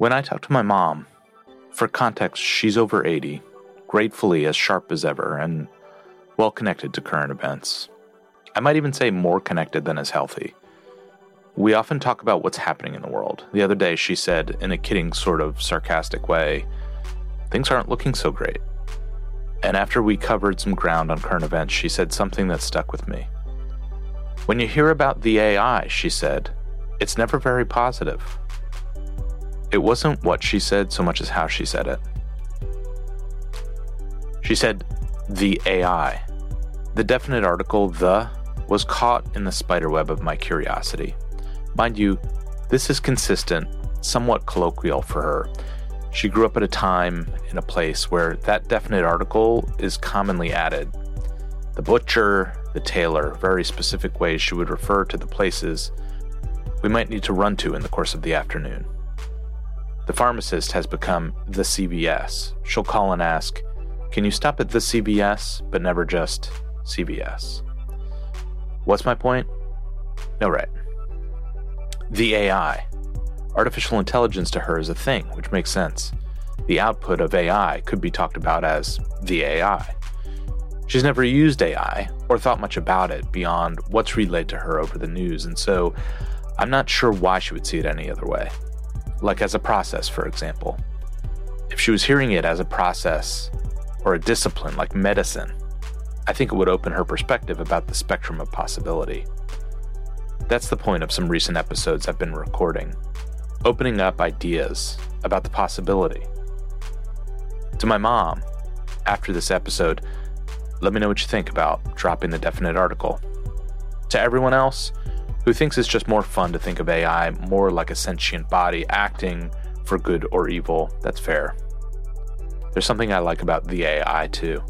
When I talk to my mom, for context, she's over 80, gratefully as sharp as ever, and well connected to current events. I might even say more connected than is healthy. We often talk about what's happening in the world. The other day, she said, in a kidding, sort of sarcastic way, things aren't looking so great. And after we covered some ground on current events, she said something that stuck with me. When you hear about the AI, she said, it's never very positive. It wasn't what she said so much as how she said it. She said, the AI. The definite article, the, was caught in the spiderweb of my curiosity. Mind you, this is consistent, somewhat colloquial for her. She grew up at a time in a place where that definite article is commonly added. The butcher, the tailor, very specific ways she would refer to the places we might need to run to in the course of the afternoon. The pharmacist has become the CVS. She'll call and ask, Can you stop at the CVS, but never just CVS? What's my point? No, right. The AI. Artificial intelligence to her is a thing, which makes sense. The output of AI could be talked about as the AI. She's never used AI or thought much about it beyond what's relayed to her over the news, and so I'm not sure why she would see it any other way like as a process, for example. If she was hearing it as a process or a discipline like medicine, I think it would open her perspective about the spectrum of possibility. That's the point of some recent episodes I've been recording, opening up ideas about the possibility. To my mom, after this episode, let me know what you think about dropping the definite article. To everyone else, who thinks it's just more fun to think of AI more like a sentient body acting for good or evil. That's fair. There's something I like about the AI too.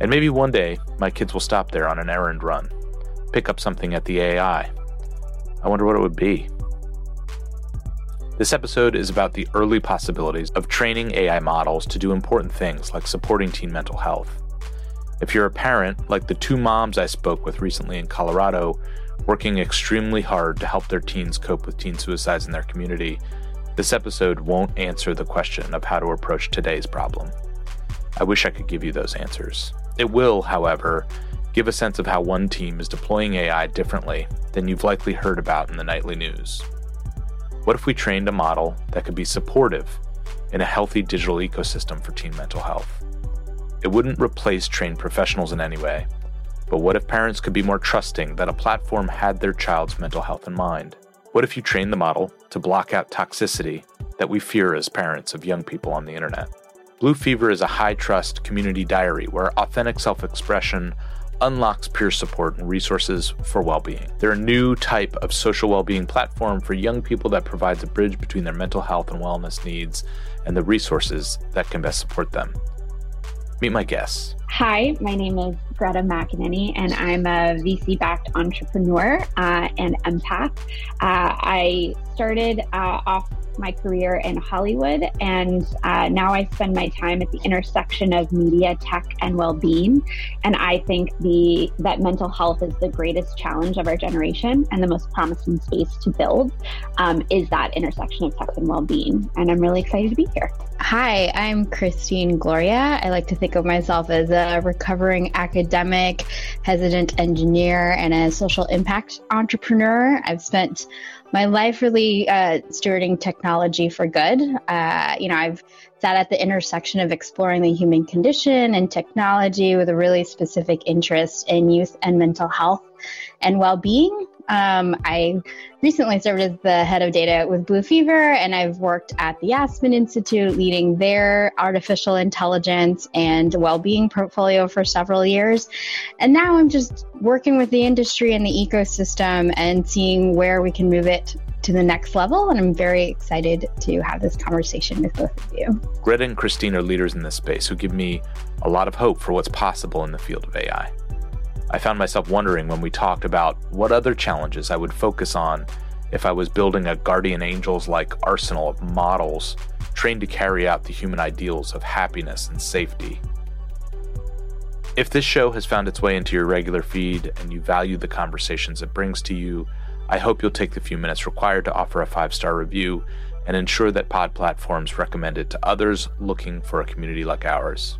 And maybe one day my kids will stop there on an errand run, pick up something at the AI. I wonder what it would be. This episode is about the early possibilities of training AI models to do important things like supporting teen mental health. If you're a parent, like the two moms I spoke with recently in Colorado, working extremely hard to help their teens cope with teen suicides in their community, this episode won't answer the question of how to approach today's problem. I wish I could give you those answers. It will, however, give a sense of how one team is deploying AI differently than you've likely heard about in the nightly news. What if we trained a model that could be supportive in a healthy digital ecosystem for teen mental health? It wouldn't replace trained professionals in any way, but what if parents could be more trusting that a platform had their child's mental health in mind? What if you train the model to block out toxicity that we fear as parents of young people on the internet? Blue Fever is a high trust community diary where authentic self expression unlocks peer support and resources for well being. They're a new type of social well being platform for young people that provides a bridge between their mental health and wellness needs and the resources that can best support them. Meet my guests. Hi, my name is Greta McAnany, and I'm a VC backed entrepreneur uh, and empath. Uh, I started uh, off my career in Hollywood, and uh, now I spend my time at the intersection of media, tech, and well-being. And I think the that mental health is the greatest challenge of our generation, and the most promising space to build um, is that intersection of tech and well-being. And I'm really excited to be here. Hi, I'm Christine Gloria. I like to think of myself as a recovering academic, hesitant engineer, and a social impact entrepreneur. I've spent my life really uh, stewarding technology for good. Uh, you know, I've sat at the intersection of exploring the human condition and technology with a really specific interest in youth and mental health and well being. Um, I recently served as the head of data with Blue Fever, and I've worked at the Aspen Institute leading their artificial intelligence and well being portfolio for several years. And now I'm just working with the industry and the ecosystem and seeing where we can move it to the next level. And I'm very excited to have this conversation with both of you. Greta and Christine are leaders in this space who give me a lot of hope for what's possible in the field of AI. I found myself wondering when we talked about what other challenges I would focus on if I was building a guardian angels like arsenal of models trained to carry out the human ideals of happiness and safety. If this show has found its way into your regular feed and you value the conversations it brings to you, I hope you'll take the few minutes required to offer a five star review and ensure that pod platforms recommend it to others looking for a community like ours.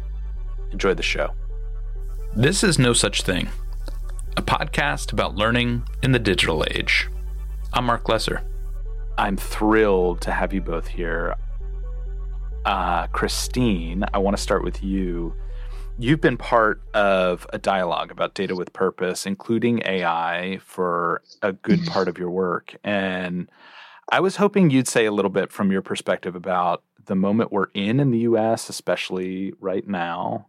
Enjoy the show. This is No Such Thing, a podcast about learning in the digital age. I'm Mark Lesser. I'm thrilled to have you both here. Uh, Christine, I want to start with you. You've been part of a dialogue about data with purpose, including AI, for a good part of your work. And I was hoping you'd say a little bit from your perspective about the moment we're in in the US, especially right now.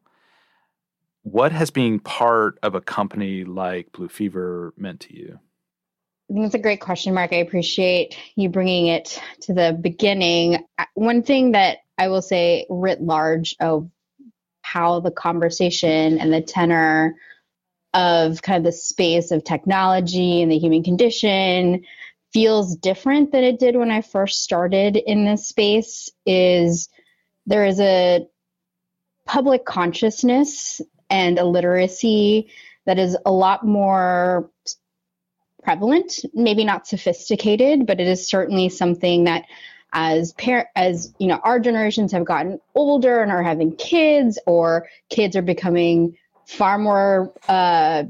What has being part of a company like Blue Fever meant to you? It's a great question, Mark. I appreciate you bringing it to the beginning. One thing that I will say, writ large, of how the conversation and the tenor of kind of the space of technology and the human condition feels different than it did when I first started in this space is there is a public consciousness and a literacy that is a lot more prevalent, maybe not sophisticated, but it is certainly something that as par- as you know our generations have gotten older and are having kids or kids are becoming far more uh,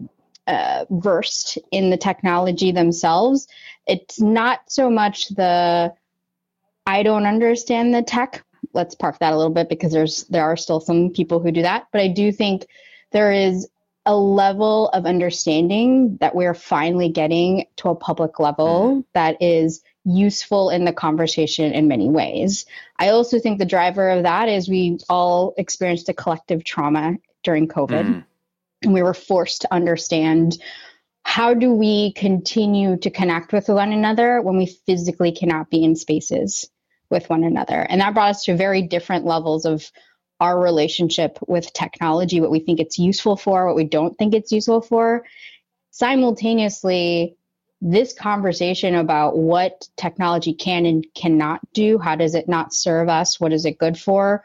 uh, versed in the technology themselves it's not so much the i don't understand the tech let's park that a little bit because there's there are still some people who do that but i do think there is a level of understanding that we're finally getting to a public level mm-hmm. that is useful in the conversation in many ways. I also think the driver of that is we all experienced a collective trauma during COVID. Mm. And we were forced to understand how do we continue to connect with one another when we physically cannot be in spaces with one another. And that brought us to very different levels of our relationship with technology, what we think it's useful for, what we don't think it's useful for. Simultaneously, this conversation about what technology can and cannot do, how does it not serve us, what is it good for,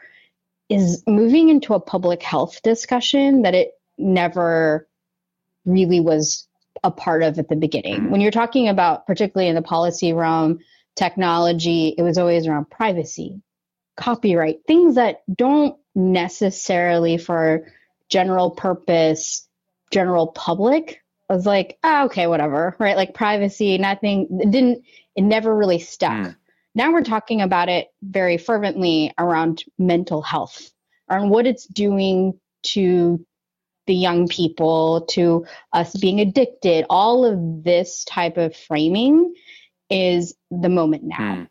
is moving into a public health discussion that it never really was a part of at the beginning. When you're talking about, particularly in the policy realm, technology, it was always around privacy, copyright, things that don't necessarily for general purpose, general public I was like, oh, okay, whatever, right? Like privacy, nothing, it didn't, it never really stuck. Mm. Now we're talking about it very fervently around mental health, around what it's doing to the young people, to us being addicted. All of this type of framing is the moment now. Mm.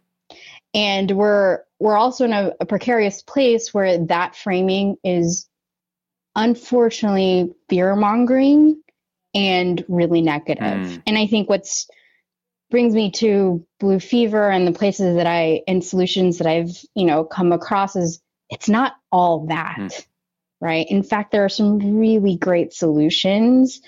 And we're we're also in a, a precarious place where that framing is unfortunately fear mongering and really negative. Mm. And I think what's brings me to blue fever and the places that I and solutions that I've, you know, come across is it's not all that. Mm. Right? In fact, there are some really great solutions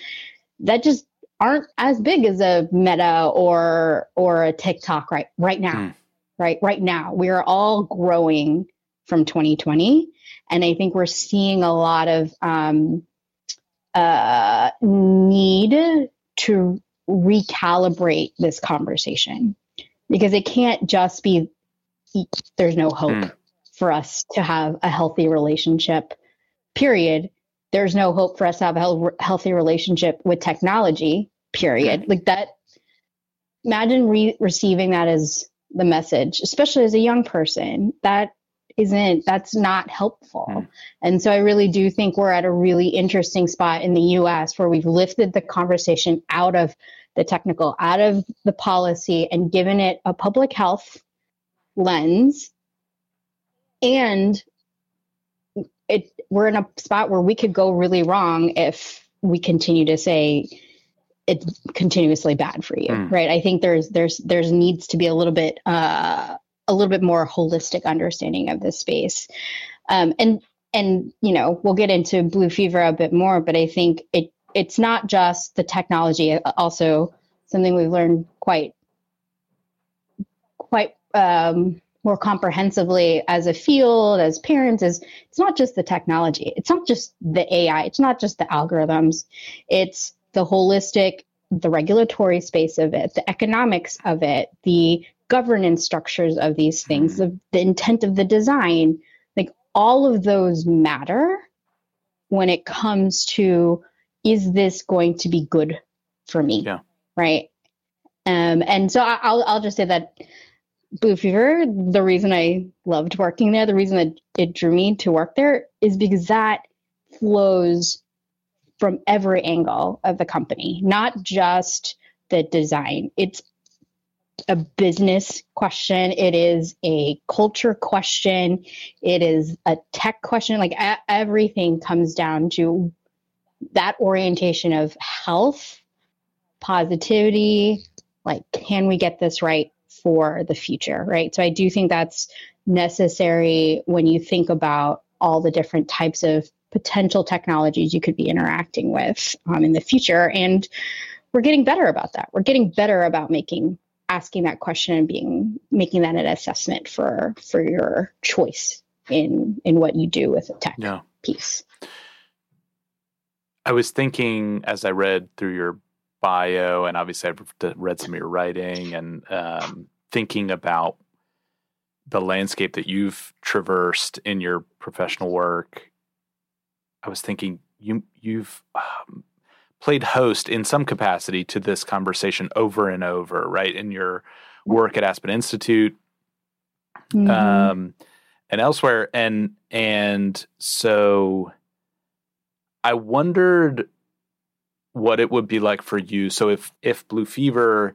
that just aren't as big as a meta or or a TikTok right right now. Mm. Right? Right now. We are all growing from 2020 and I think we're seeing a lot of um, uh, need to recalibrate this conversation because it can't just be there's no hope mm. for us to have a healthy relationship period there's no hope for us to have a healthy relationship with technology period mm. like that imagine re- receiving that as the message especially as a young person that isn't that's not helpful mm. and so i really do think we're at a really interesting spot in the us where we've lifted the conversation out of the technical out of the policy and given it a public health lens and it we're in a spot where we could go really wrong if we continue to say it's continuously bad for you mm. right i think there's there's there's needs to be a little bit uh a little bit more holistic understanding of this space. Um, and and you know we'll get into blue fever a bit more, but I think it it's not just the technology. Also, something we've learned quite quite um, more comprehensively as a field, as parents, is it's not just the technology. It's not just the AI. It's not just the algorithms. It's the holistic, the regulatory space of it, the economics of it, the governance structures of these things, mm-hmm. the, the intent of the design, like all of those matter when it comes to is this going to be good for me? Yeah. Right. Um, and so I'll I'll just say that Blue Fever, the reason I loved working there, the reason that it drew me to work there is because that flows from every angle of the company, not just the design. It's a business question, it is a culture question, it is a tech question. Like a- everything comes down to that orientation of health, positivity, like, can we get this right for the future, right? So I do think that's necessary when you think about all the different types of potential technologies you could be interacting with um, in the future. And we're getting better about that. We're getting better about making asking that question and being making that an assessment for for your choice in in what you do with a tech yeah. piece. I was thinking as I read through your bio, and obviously I've read some of your writing and um, thinking about the landscape that you've traversed in your professional work. I was thinking you you've um, played host in some capacity to this conversation over and over, right? In your work at Aspen Institute, mm-hmm. um, and elsewhere, and and so I wondered what it would be like for you. So if if blue fever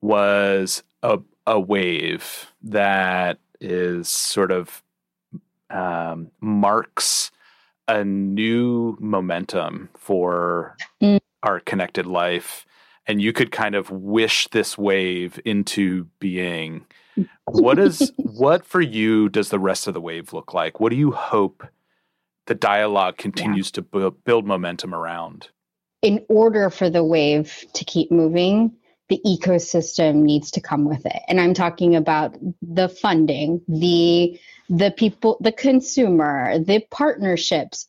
was a a wave that is sort of um, marks a new momentum for mm. our connected life and you could kind of wish this wave into being what is what for you does the rest of the wave look like what do you hope the dialogue continues yeah. to bu- build momentum around in order for the wave to keep moving, the ecosystem needs to come with it. And I'm talking about the funding, the the people, the consumer, the partnerships,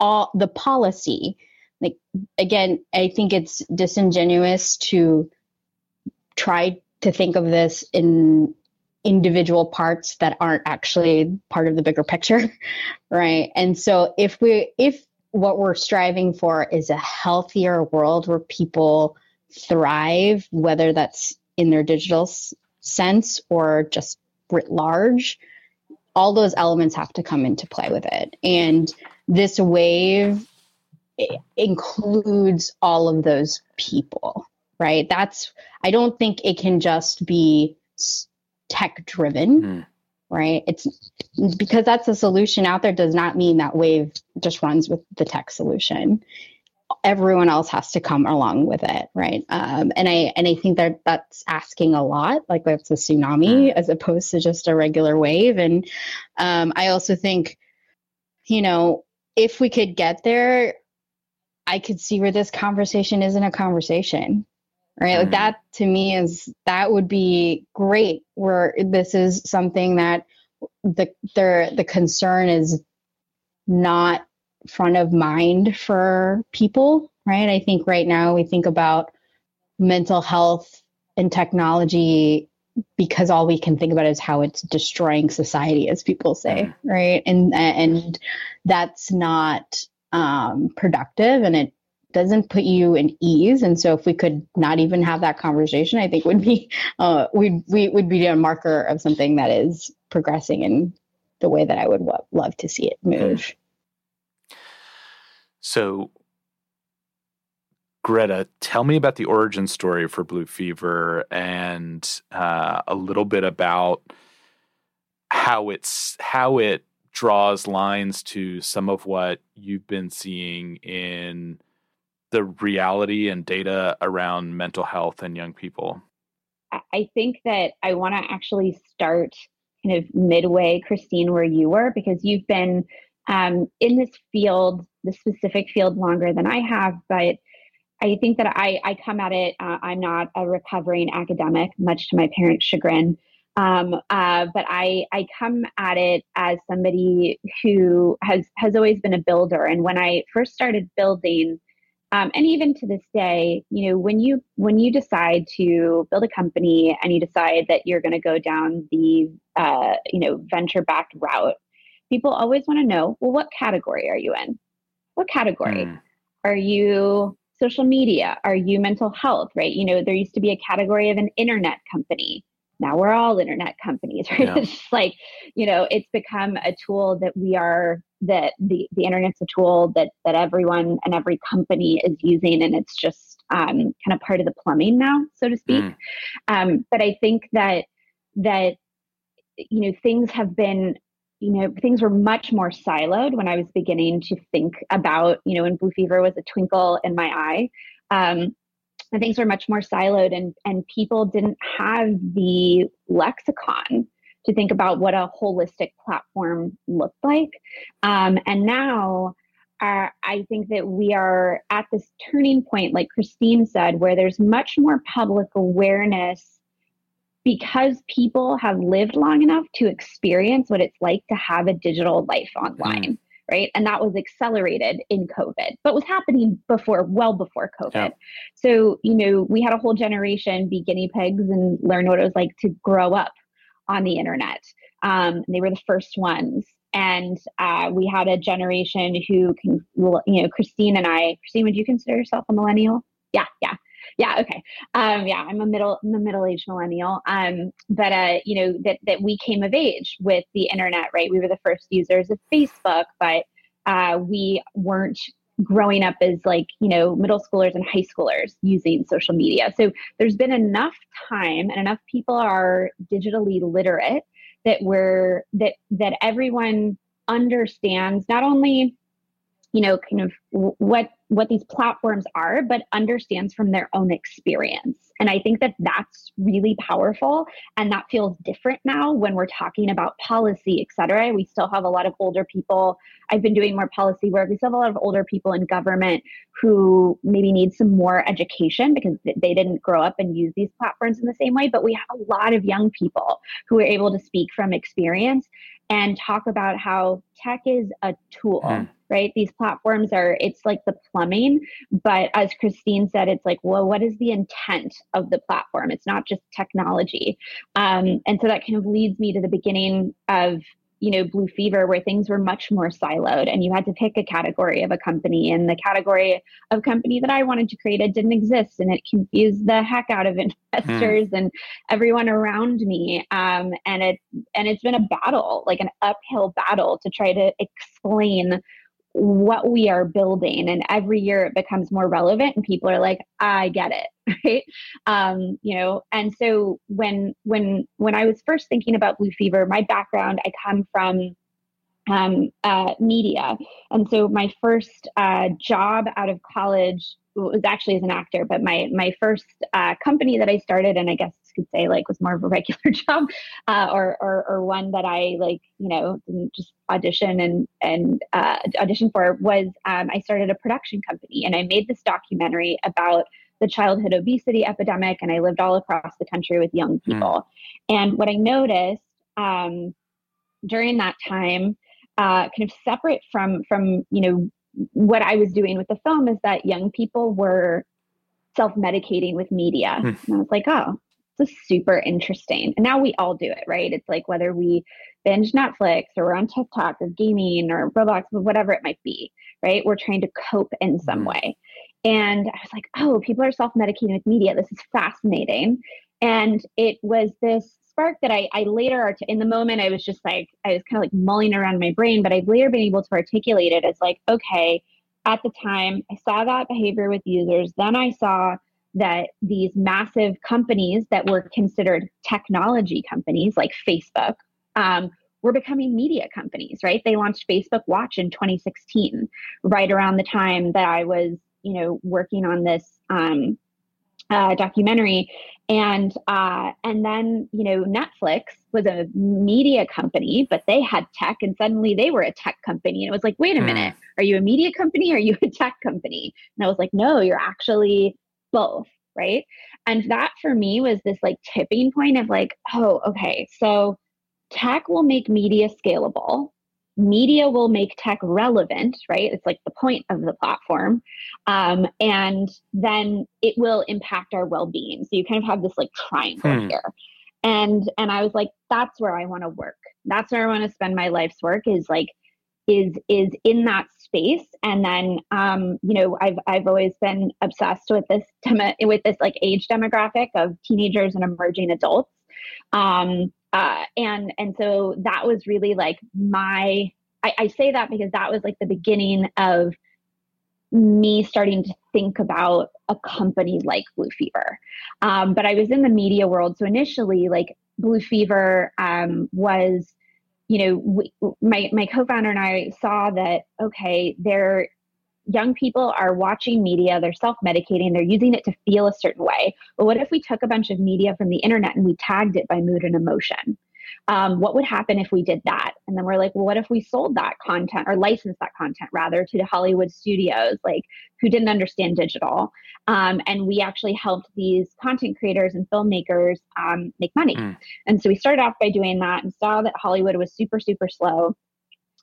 all the policy. Like again, I think it's disingenuous to try to think of this in individual parts that aren't actually part of the bigger picture right and so if we if what we're striving for is a healthier world where people thrive, whether that's in their digital s- sense or just writ large. All those elements have to come into play with it. And this wave includes all of those people, right? That's, I don't think it can just be tech driven. Mm right? It's because that's a solution out there does not mean that Wave just runs with the tech solution. Everyone else has to come along with it, right? Um, and I and I think that that's asking a lot. Like that's a tsunami as opposed to just a regular wave. And um, I also think, you know, if we could get there, I could see where this conversation isn't a conversation right? Like mm-hmm. that to me is that would be great where this is something that the the the concern is not front of mind for people, right? I think right now we think about mental health and technology because all we can think about is how it's destroying society as people say right and and that's not um, productive and it doesn't put you in ease. And so if we could not even have that conversation, I think would be uh, we we would be a marker of something that is progressing in the way that I would lo- love to see it move. So Greta, tell me about the origin story for Blue Fever and uh, a little bit about how it's how it draws lines to some of what you've been seeing in the reality and data around mental health and young people? I think that I want to actually start kind of midway, Christine, where you were, because you've been um, in this field, the specific field, longer than I have. But I think that I, I come at it, uh, I'm not a recovering academic, much to my parents' chagrin. Um, uh, but I, I come at it as somebody who has, has always been a builder. And when I first started building, um, and even to this day you know when you when you decide to build a company and you decide that you're going to go down the uh, you know venture backed route people always want to know well what category are you in? What category? Mm. are you social media? Are you mental health right? You know there used to be a category of an internet company. Now we're all internet companies right? Yeah. it's like you know it's become a tool that we are that the the internet's a tool that that everyone and every company is using and it's just um, kind of part of the plumbing now so to speak. Mm. um, but i think that that you know things have been you know things were much more siloed when i was beginning to think about you know when blue fever was a twinkle in my eye. Um, and things were much more siloed and and people didn't have the lexicon to think about what a holistic platform looked like. Um, and now uh, i think that we are at this turning point like christine said where there's much more public awareness because people have lived long enough to experience what it's like to have a digital life online mm right? And that was accelerated in COVID, but was happening before, well before COVID. Yeah. So, you know, we had a whole generation be guinea pigs and learn what it was like to grow up on the internet. Um, they were the first ones. And uh, we had a generation who can, you know, Christine and I, Christine, would you consider yourself a millennial? Yeah, yeah yeah okay. Um yeah i'm a middle i'm a middle-aged millennial um but uh you know that that we came of age with the internet right? We were the first users of facebook but uh we weren't growing up as like you know middle schoolers and high schoolers using social media. So there's been enough time and enough people are digitally literate that we're that that everyone understands not only you know kind of what what these platforms are but understands from their own experience. And i think that that's really powerful and that feels different now when we're talking about policy et cetera. We still have a lot of older people. I've been doing more policy work. We still have a lot of older people in government who maybe need some more education because they didn't grow up and use these platforms in the same way but we have a lot of young people who are able to speak from experience and talk about how tech is a tool, mm. Right? These platforms are, it's like the plumbing. But as Christine said, it's like, well, what is the intent of the platform? It's not just technology. Um, and so that kind of leads me to the beginning of you know blue fever where things were much more siloed and you had to pick a category of a company and the category of company that i wanted to create it didn't exist and it confused the heck out of investors mm. and everyone around me um, and it and it's been a battle like an uphill battle to try to explain what we are building and every year it becomes more relevant and people are like i get it right? Um, you know and so when when when i was first thinking about blue fever my background i come from um, uh, media. And so my first uh, job out of college was actually as an actor, but my my first uh, company that I started, and I guess could say like was more of a regular job, uh, or, or or one that I like you know just audition and and uh, audition for was um, I started a production company and I made this documentary about the childhood obesity epidemic, and I lived all across the country with young hmm. people. Mm. And what I noticed um, during that time, uh, kind of separate from from you know what I was doing with the film is that young people were self-medicating with media. Hmm. And I was like, oh, this is super interesting. And now we all do it, right? It's like whether we binge Netflix or we're on TikTok or gaming or Roblox, or whatever it might be, right? We're trying to cope in some hmm. way. And I was like, oh, people are self-medicating with media. This is fascinating. And it was this spark that I, I later, art- in the moment, I was just like, I was kind of like mulling around my brain, but I've later been able to articulate it as like, okay, at the time, I saw that behavior with users. Then I saw that these massive companies that were considered technology companies like Facebook um, were becoming media companies, right? They launched Facebook Watch in 2016, right around the time that I was, you know, working on this um, uh, documentary. And uh, and then you know netflix was a media company but they had tech and suddenly they were a tech company. And it was like wait a mm. minute are you a media company or are you a tech company? And i was like no you're actually both right? And that for me was this like tipping point of like oh okay so tech will make media scalable media will make tech relevant, right? It's like the point of the platform. Um, and then it will impact our well being. So you kind of have this like triangle hmm. here. And and I was like, that's where I want to work. That's where I want to spend my life's work is like is is in that space and then um, you know i've i've always been obsessed with this with this like age demographic of teenagers and emerging adults um, uh, and and so that was really like my I, I say that because that was like the beginning of me starting to think about a company like Blue Fever. Um, but I was in the media world. So initially, like Blue Fever um, was, you know, we, my, my co founder and I saw that, okay, there young people are watching media, they're self medicating, they're using it to feel a certain way. But what if we took a bunch of media from the internet and we tagged it by mood and emotion? um, what would happen if we did that? And then we're like, well, what if we sold that content or licensed that content rather to the Hollywood studios, like who didn't understand digital? Um, and we actually helped these content creators and filmmakers um, make money. Mm. And so we started off by doing that and saw that Hollywood was super, super slow.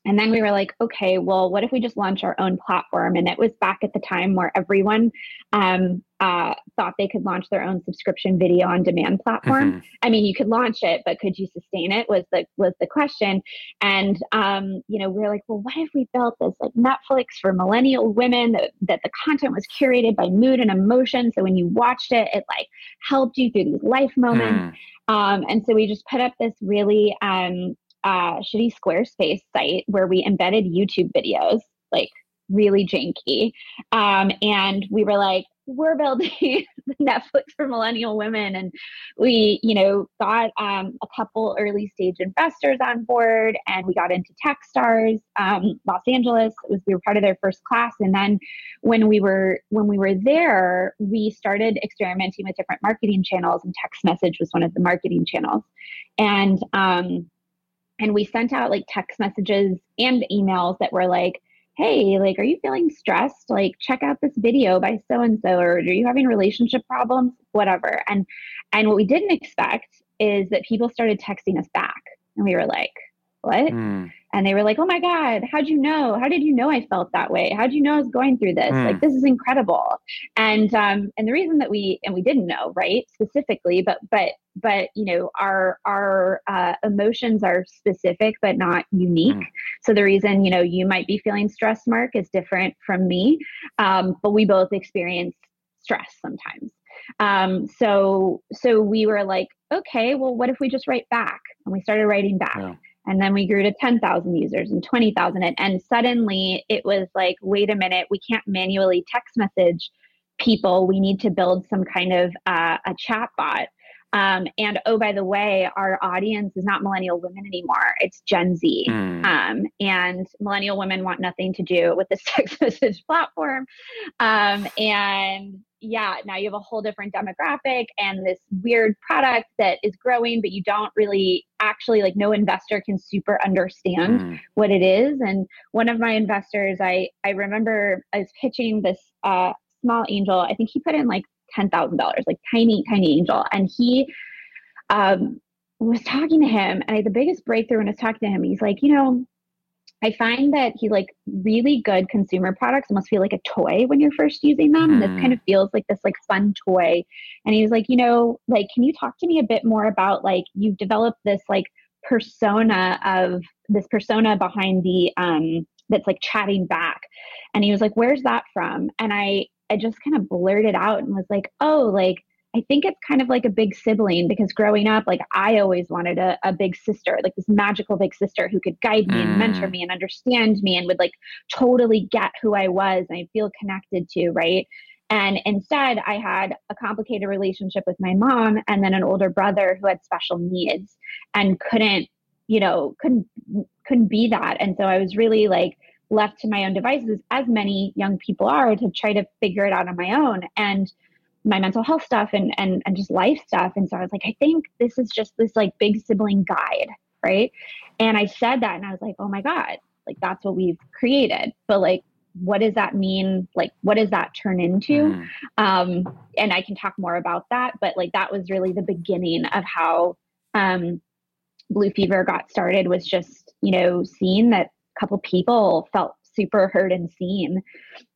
And then we were like, okay, well, what if we just launch our own platform? And it was back at the time where everyone um, uh, thought they could launch their own subscription video on demand platform. Mm-hmm. I mean, you could launch it, but could you sustain it? Was the was the question. And um, you know, we are like, well, what if we built this like Netflix for millennial women that that the content was curated by mood and emotion, so when you watched it, it like helped you through these life moments. Mm. Um, and so we just put up this really um, uh, shitty Squarespace site where we embedded YouTube videos, like really janky. Um, and we were like, we're building Netflix for millennial women. And we, you know, got um, a couple early stage investors on board and we got into Techstars, um, Los Angeles. Was, we were part of their first class. And then when we were, when we were there, we started experimenting with different marketing channels and text message was one of the marketing channels. And, um, and we sent out like text messages and emails that were like hey like are you feeling stressed? Like check out this video by so and so or are you having relationship problems? Whatever. And and what we didn't expect is that people started texting us back. And we were like what mm and they were like, "Oh my god, how'd you know? How did you know I felt that way? How'd you know I was going through this? Mm. Like this is incredible." And um, and the reason that we and we didn't know, right, specifically, but but but you know, our our uh, emotions are specific but not unique. Mm. So the reason you know you might be feeling stress, Mark, is different from me, um, but we both experience stress sometimes. Um, so so we were like, okay, well, what if we just write back? And we started writing back. Yeah and then we grew to 10,000 users and 20,000 and, and suddenly it was like wait a minute we can't manually text message people. We need to build some kind of uh, a chat bot um, and oh by the way our audience is not millennial women anymore it's gen z mm. um, and millennial women want nothing to do with this text message platform um, and yeah, now you have a whole different demographic and this weird product that is growing, but you don't really actually like no investor can super understand mm. what it is. And one of my investors, I I remember I was pitching this uh, small angel. I think he put in like ten thousand dollars, like tiny tiny angel, and he um, was talking to him. And I, the biggest breakthrough when I was talking to him, he's like, you know, I find that he like really good consumer products almost feel like a toy when you're first using them. Mm. This kind mm. of feels like this like fun toy. And he was like, you know, like, can you talk to me a bit more about like you've developed this like persona of this persona behind the um that's like chatting back. And he was like, Where's that from? And I I just kind of blurted out and was like, Oh, like I think it's kind of like a big sibling because growing up, like I always wanted a, a big sister, like this magical big sister who could guide me mm. and mentor mm. me and understand me and would like totally get who I was and I feel connected to, right? And instead, I had a complicated relationship with my mom and then an older brother who had special needs and couldn't, you know, couldn't couldn't be that. And so I was really like left to my own devices, as many young people are, to try to figure it out on my own. And my mental health stuff and and and just life stuff and so i was like i think this is just this like big sibling guide right and i said that and i was like oh my god like that's what we've created but like what does that mean like what does that turn into mm. um and i can talk more about that but like that was really the beginning of how um blue fever got started was just you know seeing that couple people felt super heard and seen.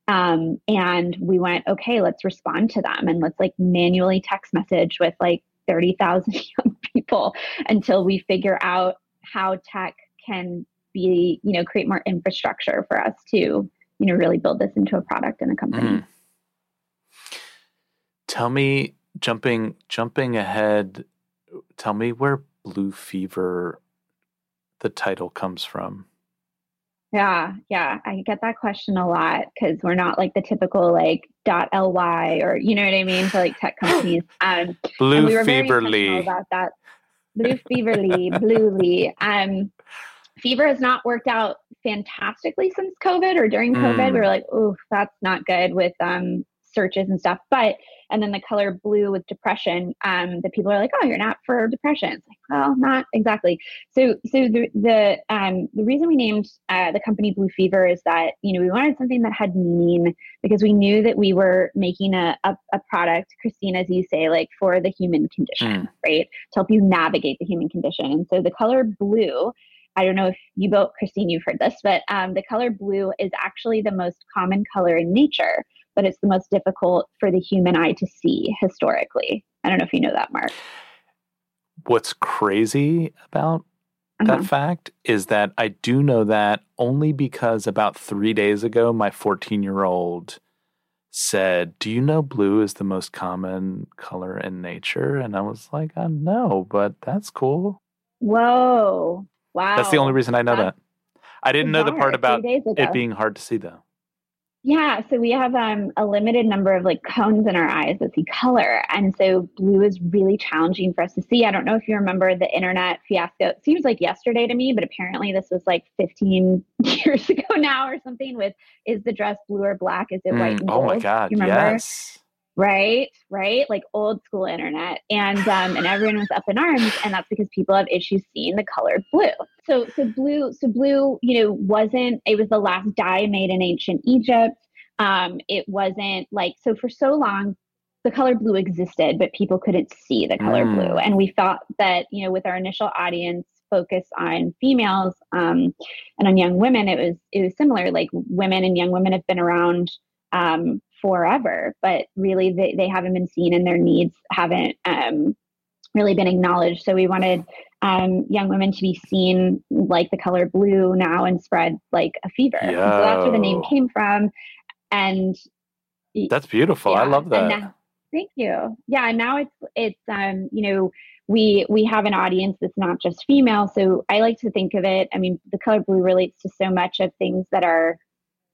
Um, and we went, okay, let's respond to them and let's like manually text message with like 30,000 young people until we figure out how tech can be, you know, create more infrastructure for us to, you know, really build this into a product and a company. Mm. Tell me, jumping jumping ahead, tell me where Blue Fever, the title comes from. Yeah, yeah, I get that question a lot because we're not like the typical like .ly or you know what I mean for like tech companies. Um, Blue we Feverly about that. Blue Feverly, Bluely. Um, fever has not worked out fantastically since COVID or during COVID. Mm. We were like, oh, that's not good with um searches and stuff. But and then the color blue with depression, um, the people are like, oh, you're not for depression. It's like, well, not exactly. So so the the um the reason we named uh, the company Blue Fever is that you know we wanted something that had meaning because we knew that we were making a a, a product, Christine, as you say, like for the human condition, mm. right? To help you navigate the human condition. And so the color blue I don't know if you both, Christine, you've heard this, but um, the color blue is actually the most common color in nature but it's the most difficult for the human eye to see historically. I don't know if you know that, Mark. What's crazy about uh-huh. that fact is that I do know that only because about three days ago, my 14 year old said, Do you know blue is the most common color in nature? And I was like, I know, but that's cool. Whoa. Wow. That's the only reason I know that's that. I didn't know the part about it being hard to see, though. Yeah, so we have um, a limited number of like cones in our eyes that see color, and so blue is really challenging for us to see. I don't know if you remember the internet fiasco. It seems like yesterday to me, but apparently this was like 15 years ago now or something. With is the dress blue or black? Is it mm, white and gold? Oh my god! Yes right? Right? Like old school internet. And um and everyone was up in arms and that's because people have issues seeing the color blue. So so blue so blue you know wasn't it was the last dye made in ancient egypt. Um it wasn't like so for so long the color blue existed but people couldn't see the color mm. blue. And we thought that you know with our initial audience focus on females um and on young women it was it was similar. Like women and young women have been around um forever, but really they, they haven't been seen and their needs haven't um, really been acknowledged. So we wanted um, young women to be seen like the color blue now and spread like a fever. So that's where the name came from. And that's beautiful. Yeah, I love that. Now, thank you. Yeah. And now it's, it's, um, you know, we we have an audience that's not just female so i like to think of it i mean the color blue relates to so much of things that are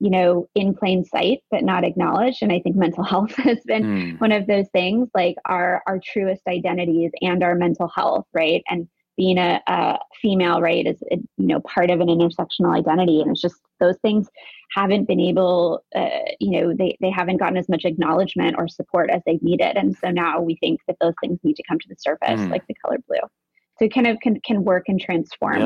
you know, in plain sight but not acknowledged. And I think mental health has been mm. one of those things, like our our truest identities and our mental health, right? And being a, a female, right, is you know part of an intersectional identity, and it's just those things haven't been able, uh, you know, they they haven't gotten as much acknowledgement or support as they've needed, and so now we think that those things need to come to the surface, mm. like the color blue so it kind of can, can work and transform.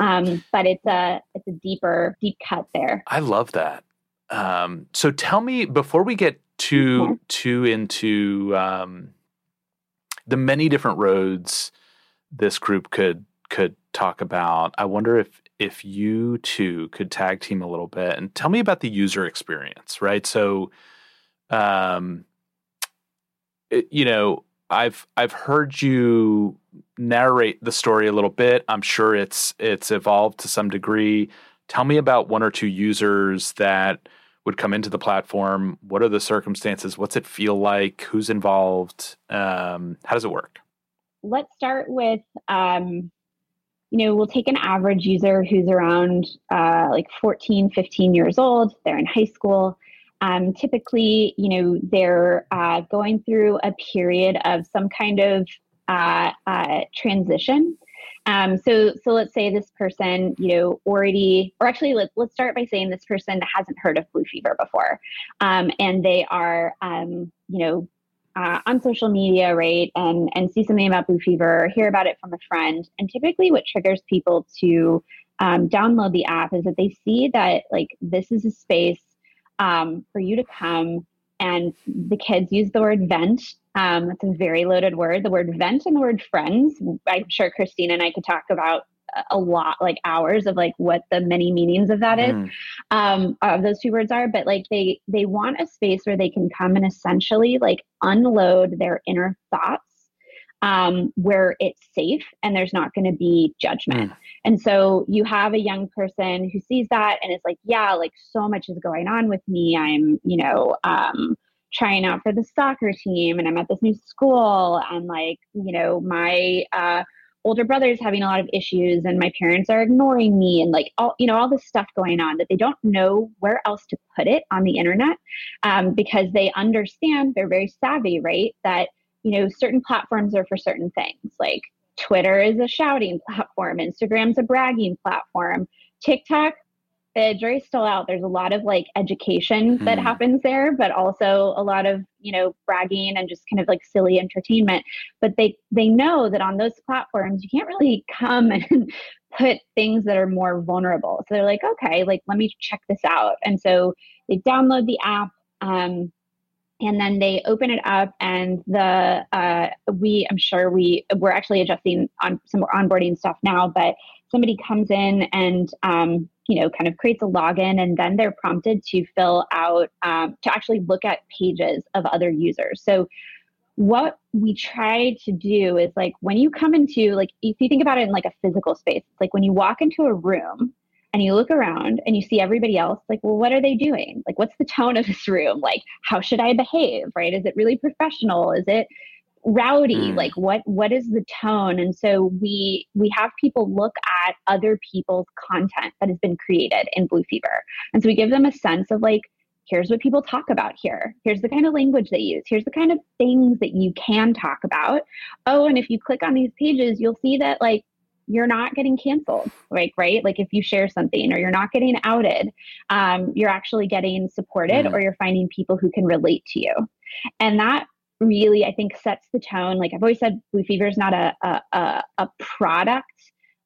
Um, but it's a it's a deeper deep cut there. I love that. Um, so tell me before we get too too into um, the many different roads this group could could talk about i wonder if if you two could tag team a little bit and tell me about the user experience right? So um it, you know I've I've heard you narrate the story a little bit. I'm sure it's it's evolved to some degree. Tell me about one or two users that would come into the platform. What are the circumstances? What's it feel like? Who's involved? Um, how does it work? Let's start with um, you know, we'll take an average user who's around uh, like 14, 15 years old. They're in high school um, typically, you know, they're uh, going through a period of some kind of uh, uh, transition. Um, so, so let's say this person, you know, already, or actually, let's let's start by saying this person hasn't heard of blue fever before, um, and they are, um, you know, uh, on social media, right, and and see something about blue fever, hear about it from a friend, and typically, what triggers people to um, download the app is that they see that like this is a space um, for you to come and the kids use the word vent. Um, it's a very loaded word. The word vent and the word friends. I'm sure Christine and I could talk about a lot like hours of like what the many meanings of that is Mm. um of those two words are but like they they want a space where they can come and essentially like unload their inner thoughts um, where it's safe and there's not going to be judgment. And so you have a young person who sees that and is like, yeah, like so much is going on with me. I'm, you know, um, trying out for the soccer team and I'm at this new school and like, you know, my uh, older brother's having a lot of issues and my parents are ignoring me and like all, you know, all this stuff going on that they don't know where else to put it on the internet um, because they understand, they're very savvy, right? That you know, certain platforms are for certain things. Like Twitter is a shouting platform, Instagram's a bragging platform, TikTok, the jury's still out. There's a lot of like education that Hmm. happens there, but also a lot of you know bragging and just kind of like silly entertainment. But they they know that on those platforms you can't really come and put things that are more vulnerable. So they're like, okay, like let me check this out. And so they download the app. Um, and then they open it up and the uh, we i'm sure we we're actually adjusting on some onboarding stuff now but somebody comes in and um, you know kind of creates a login and then they're prompted to fill out um, to actually look at pages of other users. So what we try to do is like when you come into like if you think about it in like a physical space it's like when you walk into a room and you look around and you see everybody else like well what are they doing? Like what's the tone of this room? Like how should i behave right? Is it really professional? Is it rowdy? Mm. like what what is the tone? And so we we have people look at other people's content that has been created in blue fever. And so we give them a sense of like here's what people talk about here. Here's the kind of language they use. Here's the kind of things that you can talk about. Oh and if you click on these pages you'll see that like you're not getting canceled like right? Like if you share something or you're not getting outed um, you're actually getting supported Mhm. or you're finding people who can relate to you. And that really i think sets the tone. Like i've always said blue fever is not a, a, a, a product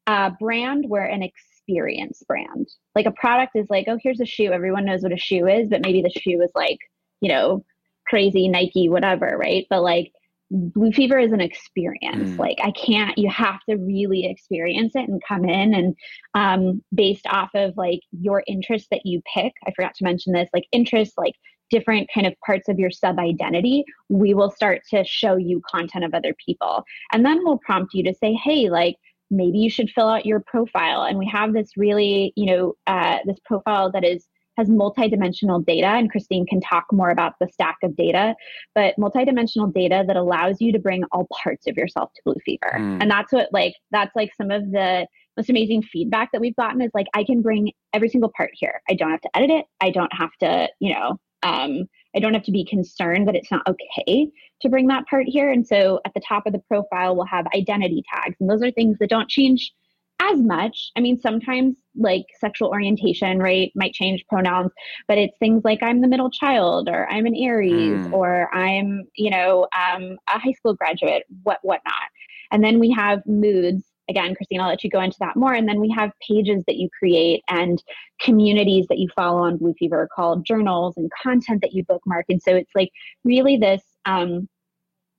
uh, brand we're an experience brand. Like a product is like oh here's a shoe. Everyone knows what a shoe is but maybe the shoe is like you know crazy nike whatever right? But like blue fever is an experience. Mm. like i can't you have to really experience it and come in and um, based off of like your interests that you pick i forgot to mention this like interests like different kind of parts of your sub identity we will start to show you content of other people. And then we'll prompt you to say hey like maybe you should fill out your profile. And we have this really you know uh, this profile that is has multidimensional data and christine can talk more about the stack of data but multidimensional data that allows you to bring all parts of yourself to blue fever. Mm. and that's what like that's like some of the most amazing feedback that we've gotten is like i can bring every single part here. I don't have to edit it. I don't have to you know um, i don't have to be concerned that it's not okay to bring that part here. And so at the top of the profile we'll have identity tags and those are things that don't change as much. I mean sometimes like sexual orientation right might change pronouns but it's things like i'm the middle child or i'm an aries Mm. or i'm you know um, a high school graduate what whatnot. And then we have moods. Again christine i'll let you go into that more. And then we have pages that you create and communities that you follow on blue fever called journals and content that you bookmark. And so it's like really this um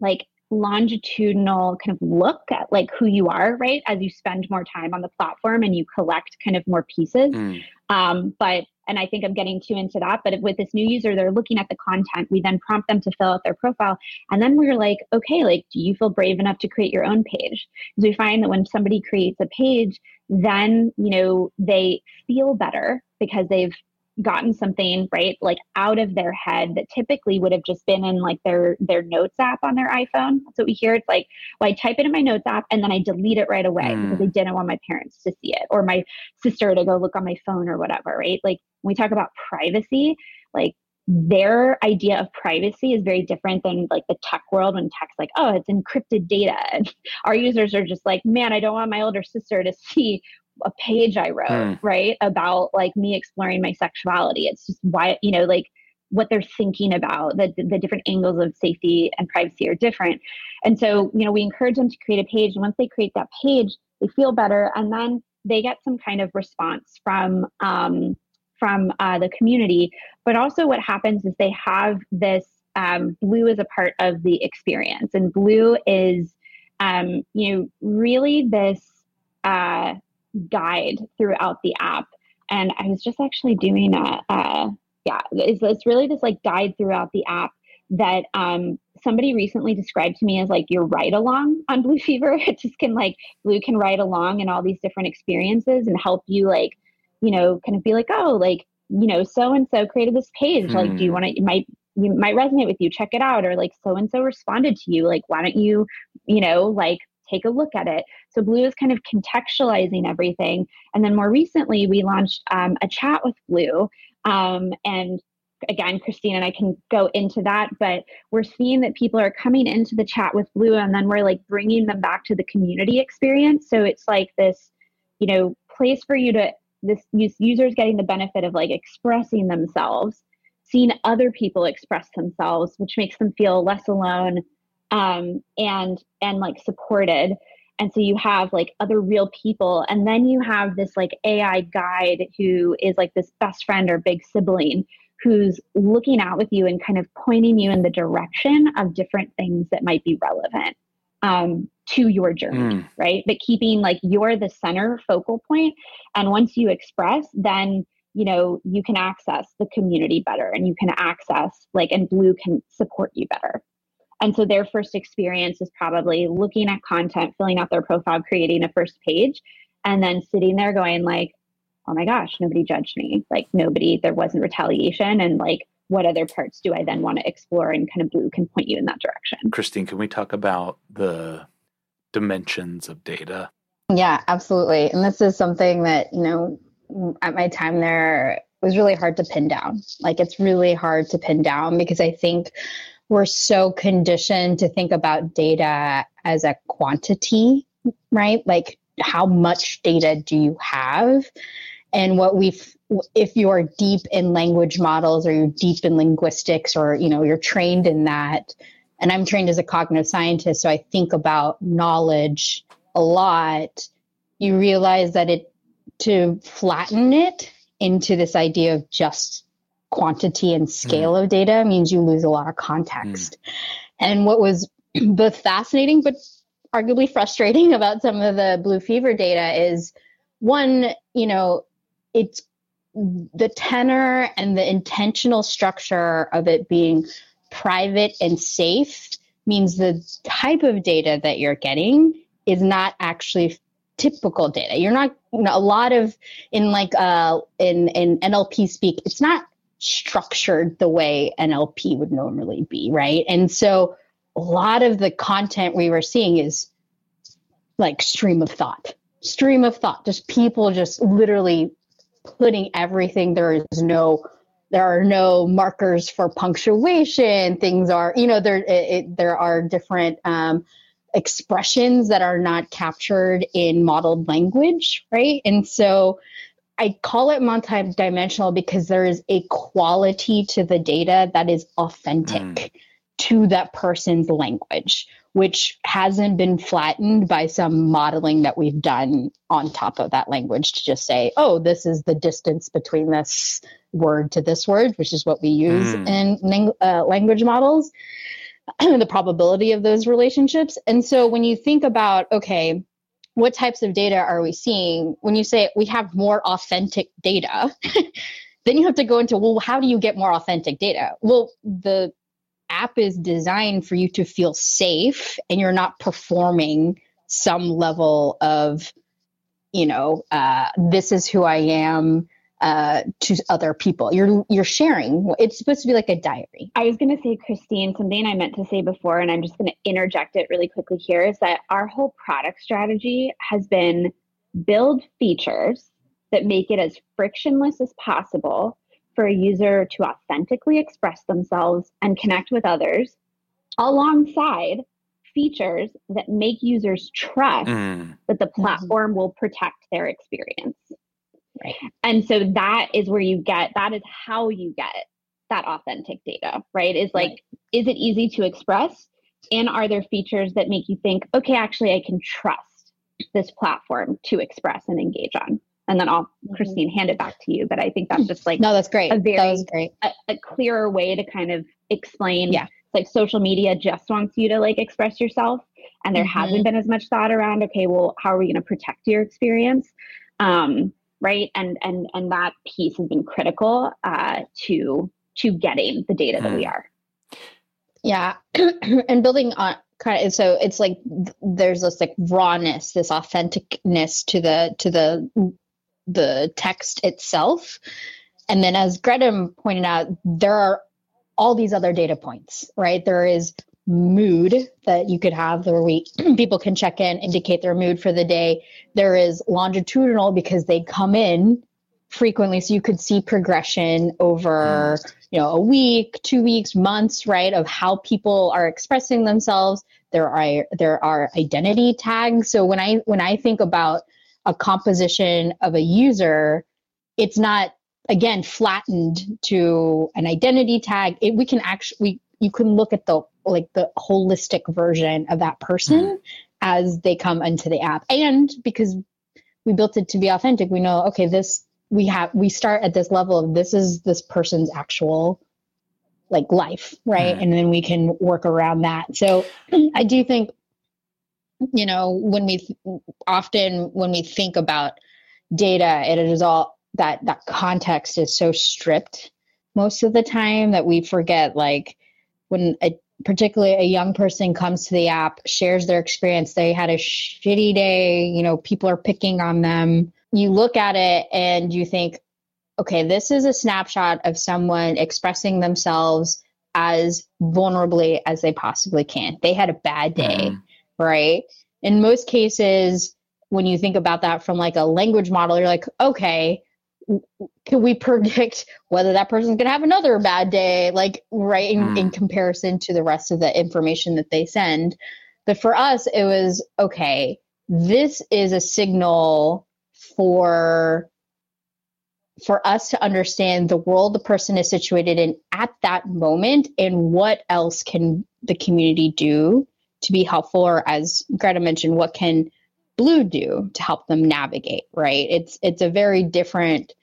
like longitudinal kind of look at like who you are right as you spend more time on the platform and you collect kind of more pieces Mm. um, but and I think I'm getting too into that. But with this new user, they're looking at the content. We then prompt them to fill out their profile, and then we're like, okay, like, do you feel brave enough to create your own page? Because we find that when somebody creates a page, then you know they feel better because they've gotten something right like out of their head that typically would have just been in like their their notes app on their iphone that's what we hear it's like well i type it in my notes app and then i delete it right away Mm. because i didn't want my parents to see it or my sister to go look on my phone or whatever, right? Like when we talk about privacy, like their idea of privacy is very different than like the tech world when tech's like, oh, it's encrypted data. And our users are just like, man, I don't want my older sister to see a page I wrote, Hmm. right? About like me exploring my sexuality. It's just why, you know, like what they're thinking about, the, the different angles of safety and privacy are different. And so, you know, we encourage them to create a page. And once they create that page, they feel better. And then they get some kind of response from um, from uh, the community. But also, what happens is they have this um, blue is a part of the experience, and blue is um, you know really this uh, guide throughout the app. And I was just actually doing a, a yeah, it's, it's really this like guide throughout the app that um, somebody recently described to me as like your ride along on Blue Fever. It just can like Blue can ride along in all these different experiences and help you like, you know, kind of be like, oh, like, you know, so and so created this page. Hmm. Like, do you hmm. want to, it might, you might resonate with you, check it out. Or like, so and so responded to you. Like, why don't you, you know, like take a look at it. So Blue is kind of contextualizing everything. And then more recently, we launched um, a chat with Blue. Um, and again, Christine and I can go into that, but we're seeing that people are coming into the chat with Blue and then we're like bringing them back to the community experience. So it's like this, you know, place for you to, this users getting the benefit of like expressing themselves, seeing other people express themselves, which makes them feel less alone um, and and like supported. And so you have like other real people. And then you have this like ai guide who is like this best friend or big sibling who's looking out with you and kind of pointing you in the direction of different things that might be relevant um, to your journey mm. right? But keeping like you're the center focal point. And once you express then you know you can access the community better and you can access like and blue can support you better and so their first experience is probably looking at content, filling out their profile, creating a first page, and then sitting there going like, oh my gosh, nobody judged me. Like nobody, there wasn't retaliation. And like, what other parts do I then want to explore? And kind of blue can point you in that direction. Christine, can we talk about the dimensions of data? Yeah, absolutely. And this is something that, you know, at my time there was really hard to pin down. Like it's really hard to pin down because I think we're so conditioned to think about data as a quantity, right? Like how much data do you have? And what we've, if you're deep in language models or you're deep in linguistics or, you know, you're trained in that, and I'm trained as a cognitive scientist, so I think about knowledge a lot, you realize that it, to flatten it into this idea of just quantity and scale mm. of data means you lose a lot of context. Mm. And what was both fascinating but arguably frustrating about some of the blue fever data is one, you know, it's the tenor and the intentional structure of it being private and safe means the type of data that you're getting is not actually typical data. You're not you know, a lot of in like uh in in NLP speak. It's not structured the way NLP would normally be, right? And so a lot of the content we were seeing is like stream of thought, stream of thought, just people just literally putting everything. There is no, there are no markers for punctuation. Things are, you know, there it, there are different um, expressions that are not captured in modeled language, right? And so I call it multidimensional because there is a quality to the data that is authentic mm. to that person's language, which hasn't been flattened by some modeling that we've done on top of that language to just say, oh, this is the distance between this word to this word, which is what we use mm. in uh, language models, the probability of those relationships. And so when you think about, okay, what types of data are we seeing? When you say we have more authentic data, then you have to go into, well, how do you get more authentic data? Well, the app is designed for you to feel safe and you're not performing some level of, you know, uh, this is who I am uh, to other people. You're you're sharing. It's supposed to be like a diary. I was going to say, Christine, something I meant to say before, and I'm just going to interject it really quickly here. Is that our whole product strategy has been build features that make it as frictionless as possible for a user to authentically express themselves and connect with others, alongside features that make users trust mm. that the platform will protect their experience. Right. And so that is where you get that is how you get that authentic data, right? Is like, right. is it easy to express? And are there features that make you think, okay, actually, I can trust this platform to express and engage on? And then I'll, mm-hmm. Christine, hand it back to you. But I think that's just like no, that's great. A very that was great. A, a clearer way to kind of explain. Yeah. Like social media just wants you to like express yourself, and there mm-hmm. hasn't been as much thought around. Okay, well, how are we going to protect your experience? Um, right. And, and, and that piece has been critical uh, to, to getting the data that we hmm. are. Yeah. and building on kind of, so it's like there's this like rawness, this authenticness to the, to the, the text itself. And then as Greta pointed out, there are all these other data points, right? There is mood that you could have where we people can check in, indicate their mood for the day. There is longitudinal because they come in frequently so you could see progression over mm. you know a week two weeks months right of how people are expressing themselves there are there are identity tags so when i when i think about a composition of a user it's not again flattened to an identity tag it, we can actually we you can look at the like the holistic version of that person mm. as they come into the app and because we built it to be authentic we know okay this we have we start at this level of this is this person's actual like life right mm. and then we can work around that so i do think you know when we th- often when we think about data it is all that that context is so stripped most of the time that we forget like when a particularly a young person comes to the app shares their experience they had a shitty day you know people are picking on them. You look at it and you think okay this is a snapshot of someone expressing themselves as vulnerably as they possibly can. They had a bad day mm. right? In most cases when you think about that from like a language model you're like okay can we predict whether that person's going to have another bad day like right in, mm. in, comparison to the rest of the information that they send but for us it was okay this is a signal for for us to understand the world the person is situated in at that moment and what else can the community do to be helpful or as greta mentioned what can blue do to help them navigate right it's it's a very different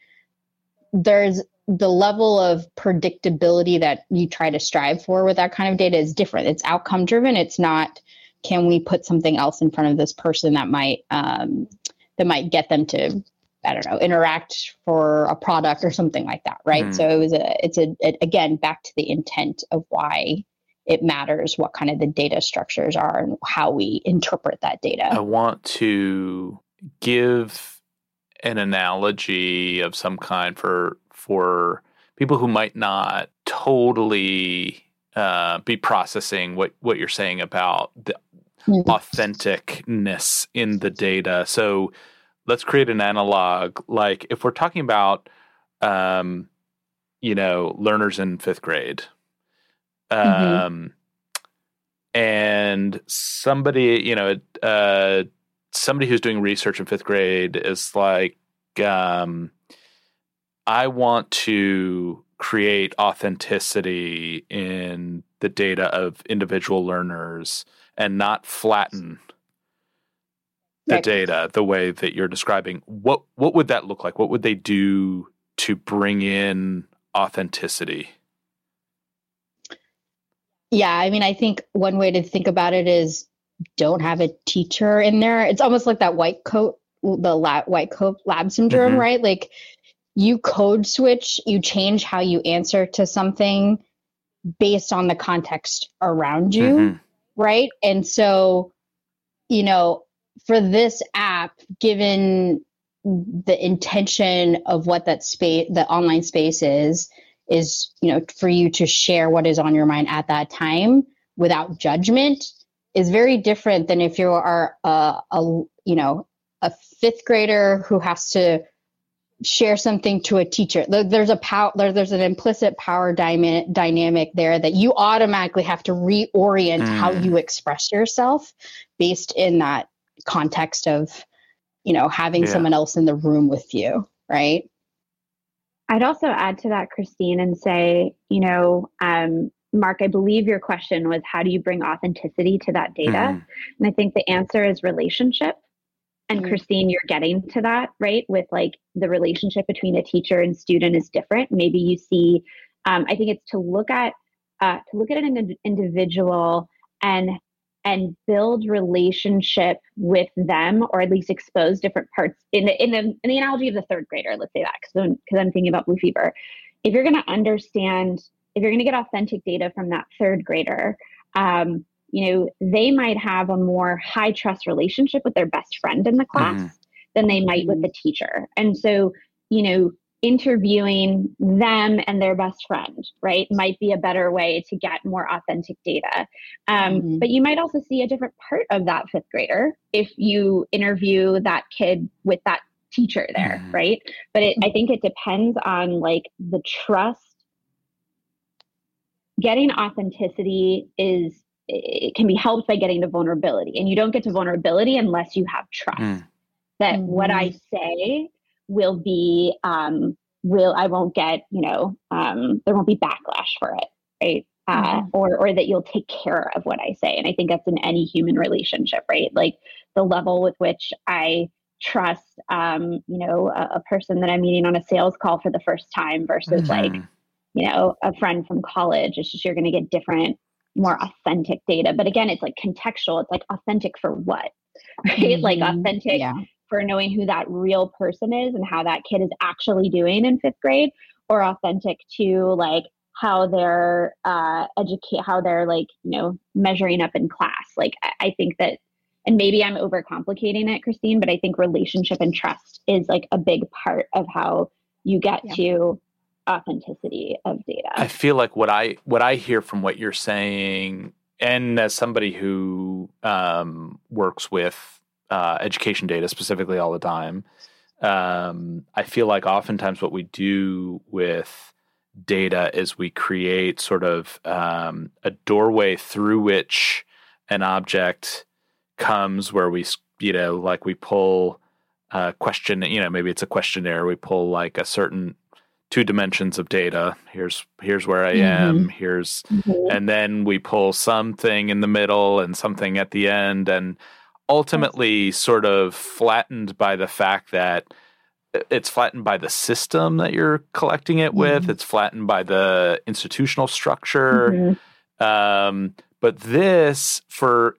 there's the level of predictability that you try to strive for with that kind of data is different it's outcome driven it's not can we put something else in front of this person that might um, that might get them to I don't know, interact for a product or something like that, right? Mm. So it was a, it's a, it, again, back to the intent of why it matters what kind of the data structures are and how we interpret that data. I want to give an analogy of some kind for for people who might not totally uh, be processing what what you're saying about the mm-hmm. authenticness in the data. So let's create an analog. Like if we're talking about, um, you know, learners in fifth grade. Um, mm-hmm. and somebody, you know, uh, somebody who's doing research in fifth grade is like, um, I want to create authenticity in the data of individual learners and not flatten the right. data the way that you're describing. What what would that look like? What would they do to bring in authenticity? Yeah, I mean, I think one way to think about it is don't have a teacher in there. It's almost like that white coat, the lab, white coat lab syndrome, mm-hmm. right? Like you code switch, you change how you answer to something based on the context around you, mm-hmm. right? And so, you know, for this app, given the intention of what that space, the online space is, is you know for you to share what is on your mind at that time without judgment is very different than if you are a, a you know a fifth grader who has to share something to a teacher there's a power there's an implicit power dyma- dynamic there that you automatically have to reorient mm. how you express yourself based in that context of you know having yeah. someone else in the room with you right I'd also add to that, Christine, and say, you know, um, Mark, I believe your question was how do you bring authenticity to that data? Mm-hmm. And I think the answer is relationship. And mm-hmm. Christine, you're getting to that, right? With like the relationship between a teacher and student is different. Maybe you see, um, I think it's to look at uh, to look at an individual and and build relationship with them or at least expose different parts. In the in the in the analogy of the third grader let's say that because I'm, cause I'm thinking about blue fever. If you're going to understand if you're going to get authentic data from that third grader um, you know they might have a more high trust relationship with their best friend in the class mm-hmm. than they might with the teacher. And so you know interviewing them and their best friend, right, might be a better way to get more authentic data. Um, mm-hmm. But you might also see a different part of that fifth grader if you interview that kid with that teacher there, mm-hmm. right? But it, I think it depends on like the trust. Getting authenticity is it can be helped by getting to vulnerability, and you don't get to vulnerability unless you have trust. Mm. That mm-hmm. what I say will be um, will I won't get you know um, there won't be backlash for it, right? Uh, mm-hmm. or or that you'll take care of what I say, and I think that's in any human relationship, right? Like the level with which I trust, um, you know, a, a, person that I'm meeting on a sales call for the first time versus mm-hmm. like, you know, a friend from college. It's just you're going to get different, more authentic data. But again, it's like contextual. It's like authentic for what, right? Mm-hmm. Like authentic yeah for knowing who that real person is and how that kid is actually doing in fifth grade or authentic to like how they're uh educate how they're like you know measuring up in class like I, I think that and maybe i'm overcomplicating it christine but i think relationship and trust is like a big part of how you get yeah. to authenticity of data i feel like what i what i hear from what you're saying and as somebody who um, works with uh, education data specifically all the time. Um, I feel like oftentimes what we do with data is we create sort of um, a doorway through which an object comes where we, you know, like we pull a question, you know, maybe it's a questionnaire, we pull like a certain two dimensions of data. Here's here's where I mm-hmm. am. Here's mm-hmm. and then we pull something in the middle and something at the end and ultimately sort of flattened by the fact that it's flattened by the system that you're collecting it with. Mm-hmm. It's flattened by the institutional structure. Mm-hmm. Um, but this, for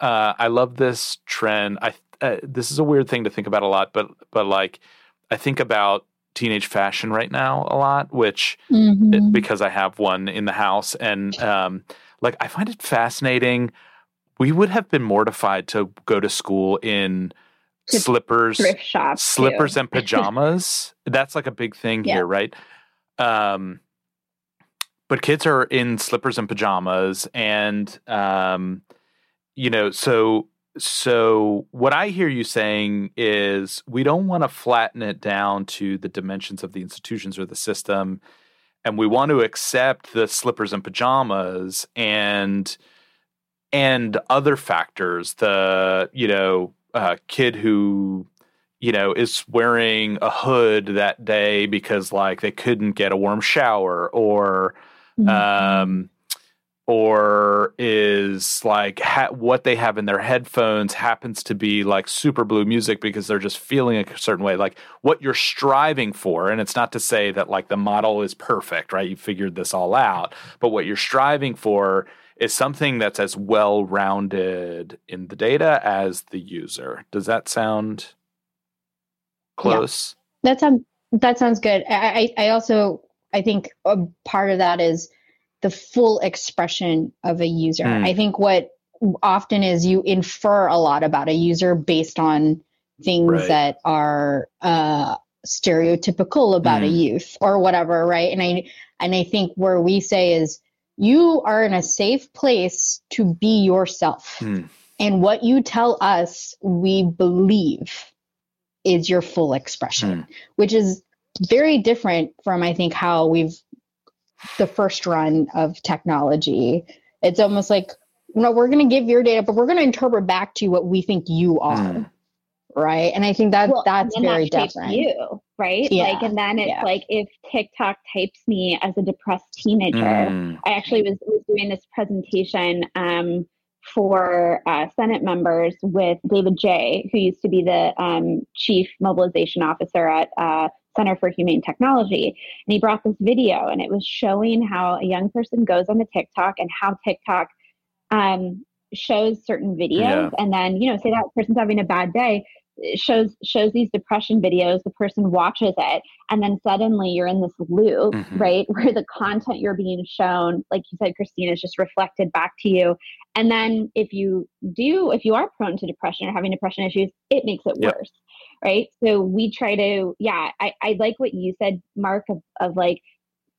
uh, I love this trend. I uh, this is a weird thing to think about a lot, but but like I think about teenage fashion right now a lot, which mm-hmm. because I have one in the house, and um, like I find it fascinating we would have been mortified to go to school in to slippers, slippers too. and pajamas. That's like a big thing yeah. here, right? Um, but kids are in slippers and pajamas, and um, you know, so so what I hear you saying is we don't want to flatten it down to the dimensions of the institutions or the system, and we want to accept the slippers and pajamas and and other factors the you know uh, kid who you know is wearing a hood that day because like they couldn't get a warm shower or mm-hmm. um or is like ha- what they have in their headphones happens to be like super blue music because they're just feeling a certain way like what you're striving for and it's not to say that like the model is perfect right you figured this all out but what you're striving for is something that's as well rounded in the data as the user. Does that sound close? Yeah. That sounds that sounds good. I, I also I think a part of that is the full expression of a user. Mm. I think what often is you infer a lot about a user based on things right. that are uh, stereotypical about mm. a hmm. youth or whatever, right? And I and I think where we say is you are in a safe place to be yourself. Mm. And what you tell us, we believe is your full expression, mm. which is very different from, I think, how we've the first run of technology. It's almost like, you know, we're going to give your data, but we're going to interpret back to you what we think you are. Mm right and i think that well, that's very that different you right yeah. like and then it's yeah. like if tiktok types me as a depressed teenager mm. i actually was, was doing this presentation um, for uh, senate members with david jay who used to be the um, chief mobilization officer at uh, center for humane technology and he brought this video and it was showing how a young person goes on the tiktok and how tiktok um, shows certain videos Yeah. and then you know say that person's having a bad day shows shows these depression videos the person watches it and then suddenly you're in this loop Mhm. right where the content you're being shown like you said christina is just reflected back to you and then if you do if you are prone to depression or having depression issues it makes it Yep. worse right so we try to yeah i, I like what you said mark of, of like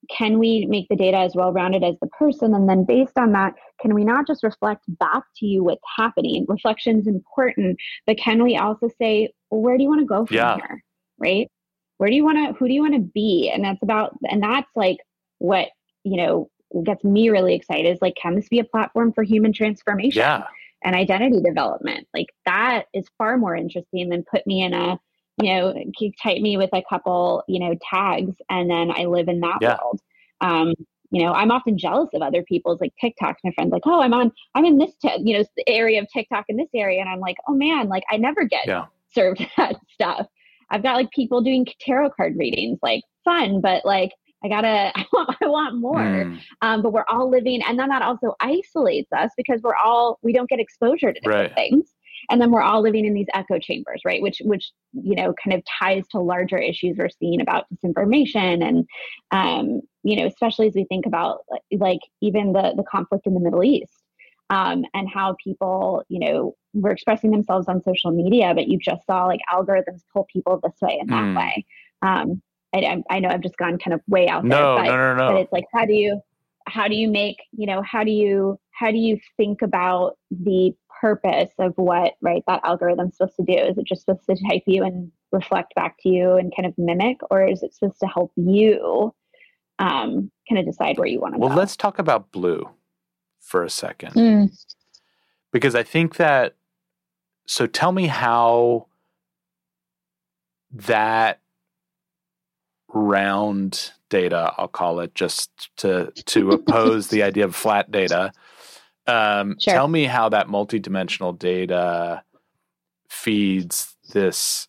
can we make the data as well rounded as the person and then based on that can we not just reflect back to you what's happening reflection is important but can we also say well, where do you want to go from Yeah. here right where do you want to who do you want to be and that's about and that's like what you know gets me really excited is like can this be a platform for human transformation Yeah. and identity development. Like that is far more interesting than put me in a, you know, type me with a couple, you know, tags and then I live in that Yeah. world. Um, you know, I'm often jealous of other people's like TikToks. My friends like, oh, I'm on, I'm in this, t- you know, area of TikTok in this area, and I'm like, oh man, like I never get Yeah. served that stuff. I've got like people doing tarot card readings, like fun, but like I gotta, I want, I want more Mm, um, but we're all living and then that also isolates us because we're all we don't get exposure to different Right. things and then we're all living in these echo chambers right? Which which you know kind of ties to larger issues we're seeing about disinformation and um, you know especially as we think about like, even the the conflict in the middle east um, and how people you know were expressing themselves on social media but you just saw like algorithms pull people this way and that Mm. way. Um, I, I- know i've just gone kind of way out no, there but no, no, but it's like how do you how do you make you know how do you how do you think about the purpose of what right that algorithm's supposed to do is it just supposed to type you and reflect back to you and kind of mimic or is it supposed to help you um kind of decide where you want to go? Well, let's talk about blue for a second. Mm. because I think that. So tell me how that round data, I'll call it, just to to oppose the idea of flat data. Um, Sure. Tell me how that multidimensional data feeds this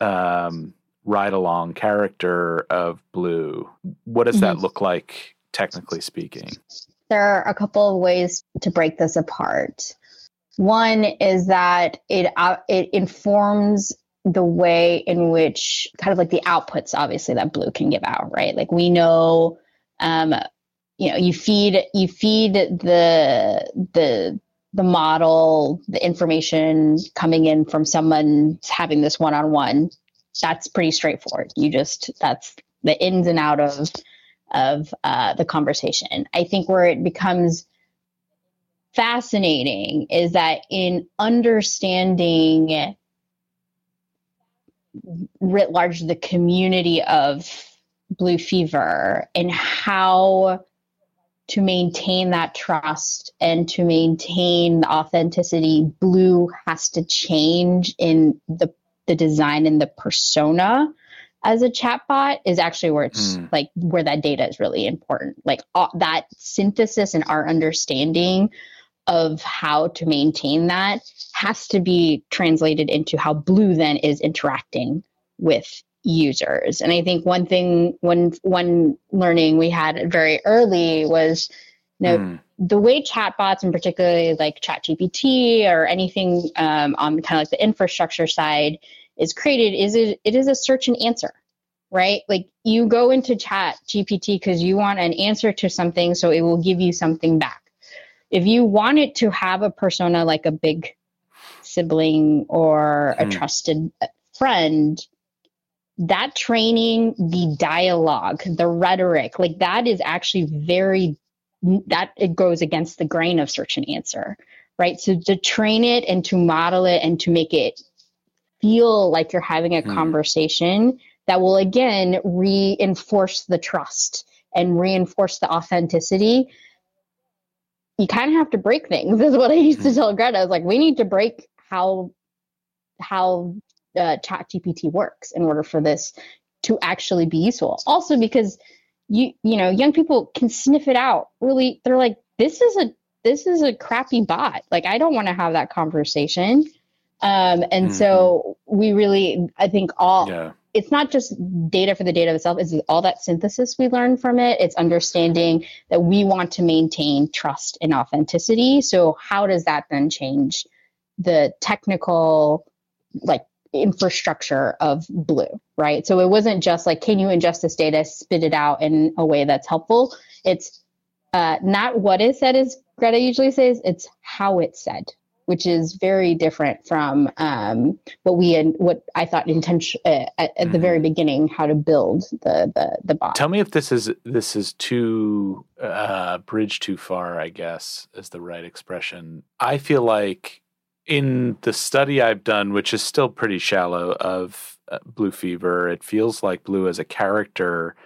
um, ride along character of blue. What does that Mhm. look like, technically speaking? there are a couple of ways to break this apart. One is that it uh, it informs the way in which kind of like the outputs, obviously that blue can give out, right? Like we know, um, you know, you feed you feed the the the model, the information coming in from someone having this one on one. That's pretty straightforward. You just that's the ins and out of of uh, the conversation. I think where it becomes fascinating is that in understanding writ large the community of blue fever and how to maintain that trust and to maintain the authenticity blue has to change in the the design and the persona as a chatbot is actually where it's Hmm. like where that data is really important like uh, that synthesis and our understanding of how to maintain that has to be translated into how blue then is interacting with users and i think one thing one one learning we had very early was you know Hmm. the way chatbots and particularly like ChatGPT or anything um, on kind of like the infrastructure side is created is it, it is a search and answer, right? Like you go into Chat GPT because you want an answer to something, so it will give you something back. If you want it to have a persona like a big sibling or a Hmm. trusted friend, that training, the dialogue, the rhetoric, like that is actually very that it goes against the grain of search and answer, right? So to train it and to model it and to make it feel like you're having a Hmm. conversation that will again reinforce the trust and reinforce the authenticity. You kind of have to break things. Is what I used to Hmm. tell Greta. I was like, we need to break how how uh, ChatGPT works in order for this to actually be useful. Also, because you you know young people can sniff it out. Really, they're like, this is a this is a crappy bot. Like, I don't want to have that conversation. Um, and Mhm. so we really, I think all Yeah. it's not just data for the data itself, it's all that synthesis we learn from it. It's understanding that we want to maintain trust and authenticity. So how does that then change the technical like infrastructure of blue, right? So it wasn't just like, can you ingest this data, spit it out in a way that's helpful? It's uh, not what is said, as Greta usually says, it's how it's said, which is very different from um, what we had, what I thought intention uh, at, at the Mhm. very beginning, how to build the the the bot. Tell me if this is this is too uh, bridge too far. I guess is the right expression. I feel like in the study I've done, which is still pretty shallow, of uh, Blue Fever, it feels like Blue as a character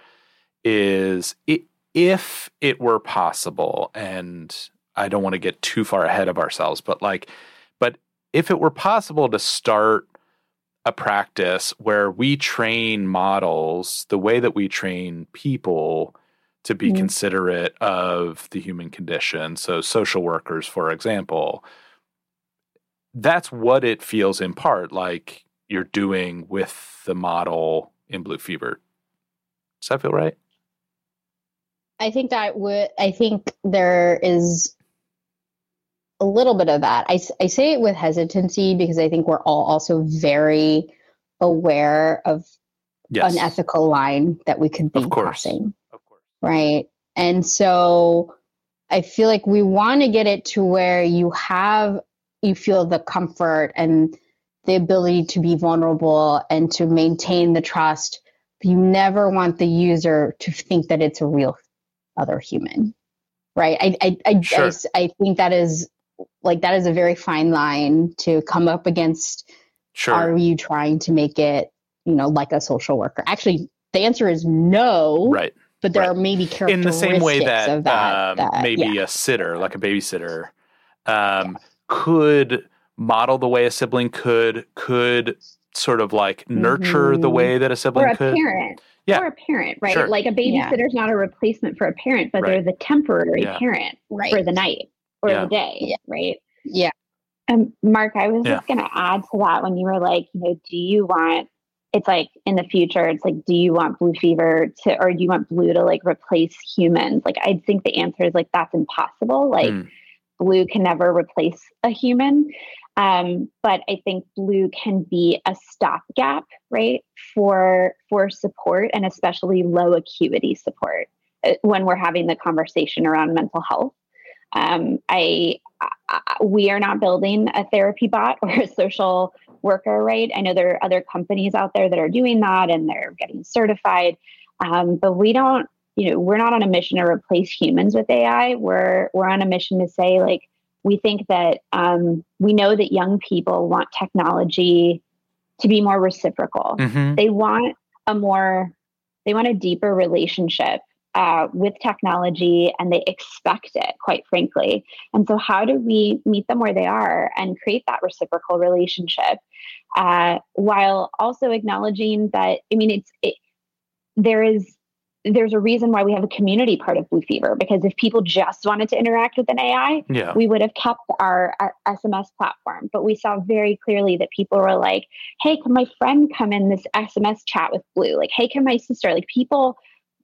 is i if it were possible, and I don't want to get too far ahead of ourselves, but like, but if it were possible to start a practice where we train models the way that we train people to be Mm. considerate of the human condition. So, social workers, for example, that's what it feels in part like you're doing with the model in Blue Fever. Does that feel right? I think that would, I think there is a little bit of that. I, I say it with hesitancy because I think we're all also very aware of Yes. an ethical line that we could be Of course. crossing, Of course. right? And so I feel like we want to get it to where you have, you feel the comfort and the ability to be vulnerable and to maintain the trust. You never want the user to think that it's a real other human, right? I, I, I, Sure. I I think that is like, that is a very fine line to come up against Sure. are you trying to make it you know like a social worker actually the answer is no right. but there right. are maybe characteristics In the same way that, of that, um, that- maybe yeah. a sitter, like a babysitter, um, could model the way a sibling could, could sort of like nurture the Mhm. way that a or sibling a could. parent Yeah. or a parent right Sure. like a Yeah. babysitter's not a replacement for a parent but Right. they're the temporary Yeah. parent right for the night or Yeah. the day Yeah. right yeah um, mark i was Yeah. just going to add to that when you were like you know do you want it's like in the future it's like do you want blue fever to or do you want blue to like replace humans like i think the answer is like that's impossible like Hmm. blue can never replace a human um, but i think blue can be a stopgap right for for support and especially low acuity support uh, when we're having the conversation around mental health um, I, I we are not building a therapy bot or a social worker right? I know there are other companies out there that are doing that and they're getting certified. Um, but we don't you know we're not on a mission to replace humans with ai we're we're on a mission to say like we think that um, we know that young people want technology to be more reciprocal. Mhm. they want a more they want a deeper relationship uh, with technology and they expect it quite frankly and so how do we meet them where they are and create that reciprocal relationship uh, while also acknowledging that i mean it's it, there is there's a reason why we have a community part of blue fever because if people just wanted to interact with an ai Yeah. we would have kept our, our SMS platform. But we saw very clearly that people were like, hey, can my friend come in this SMS chat with Blue? Like, hey, can my sister? Like, people,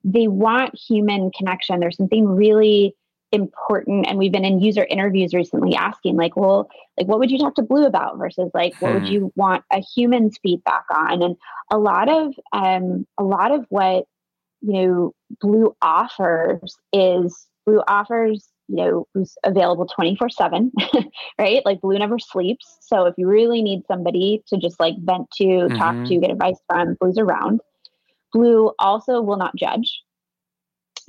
they want human connection. There's something really important. And we've been in user interviews recently asking, like, well, like, what would you talk to Blue about versus like, what would Hmm. you want a human's feedback on? And a lot of, um, a lot of what, you know, Blue offers is Blue offers, you know, who's available 24 7, right? Like Blue never sleeps. So if you really need somebody to just like vent to, talk Mhm. to, get advice from, Blue's around. Blue also will not judge.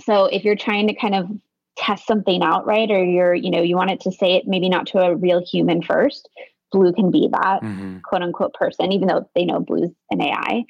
So if you're trying to kind of test something out, right, or you're, you know, you want it to say it maybe not to a real human first, Blue can be that Mhm. quote unquote person, even though they know Blue's an AI.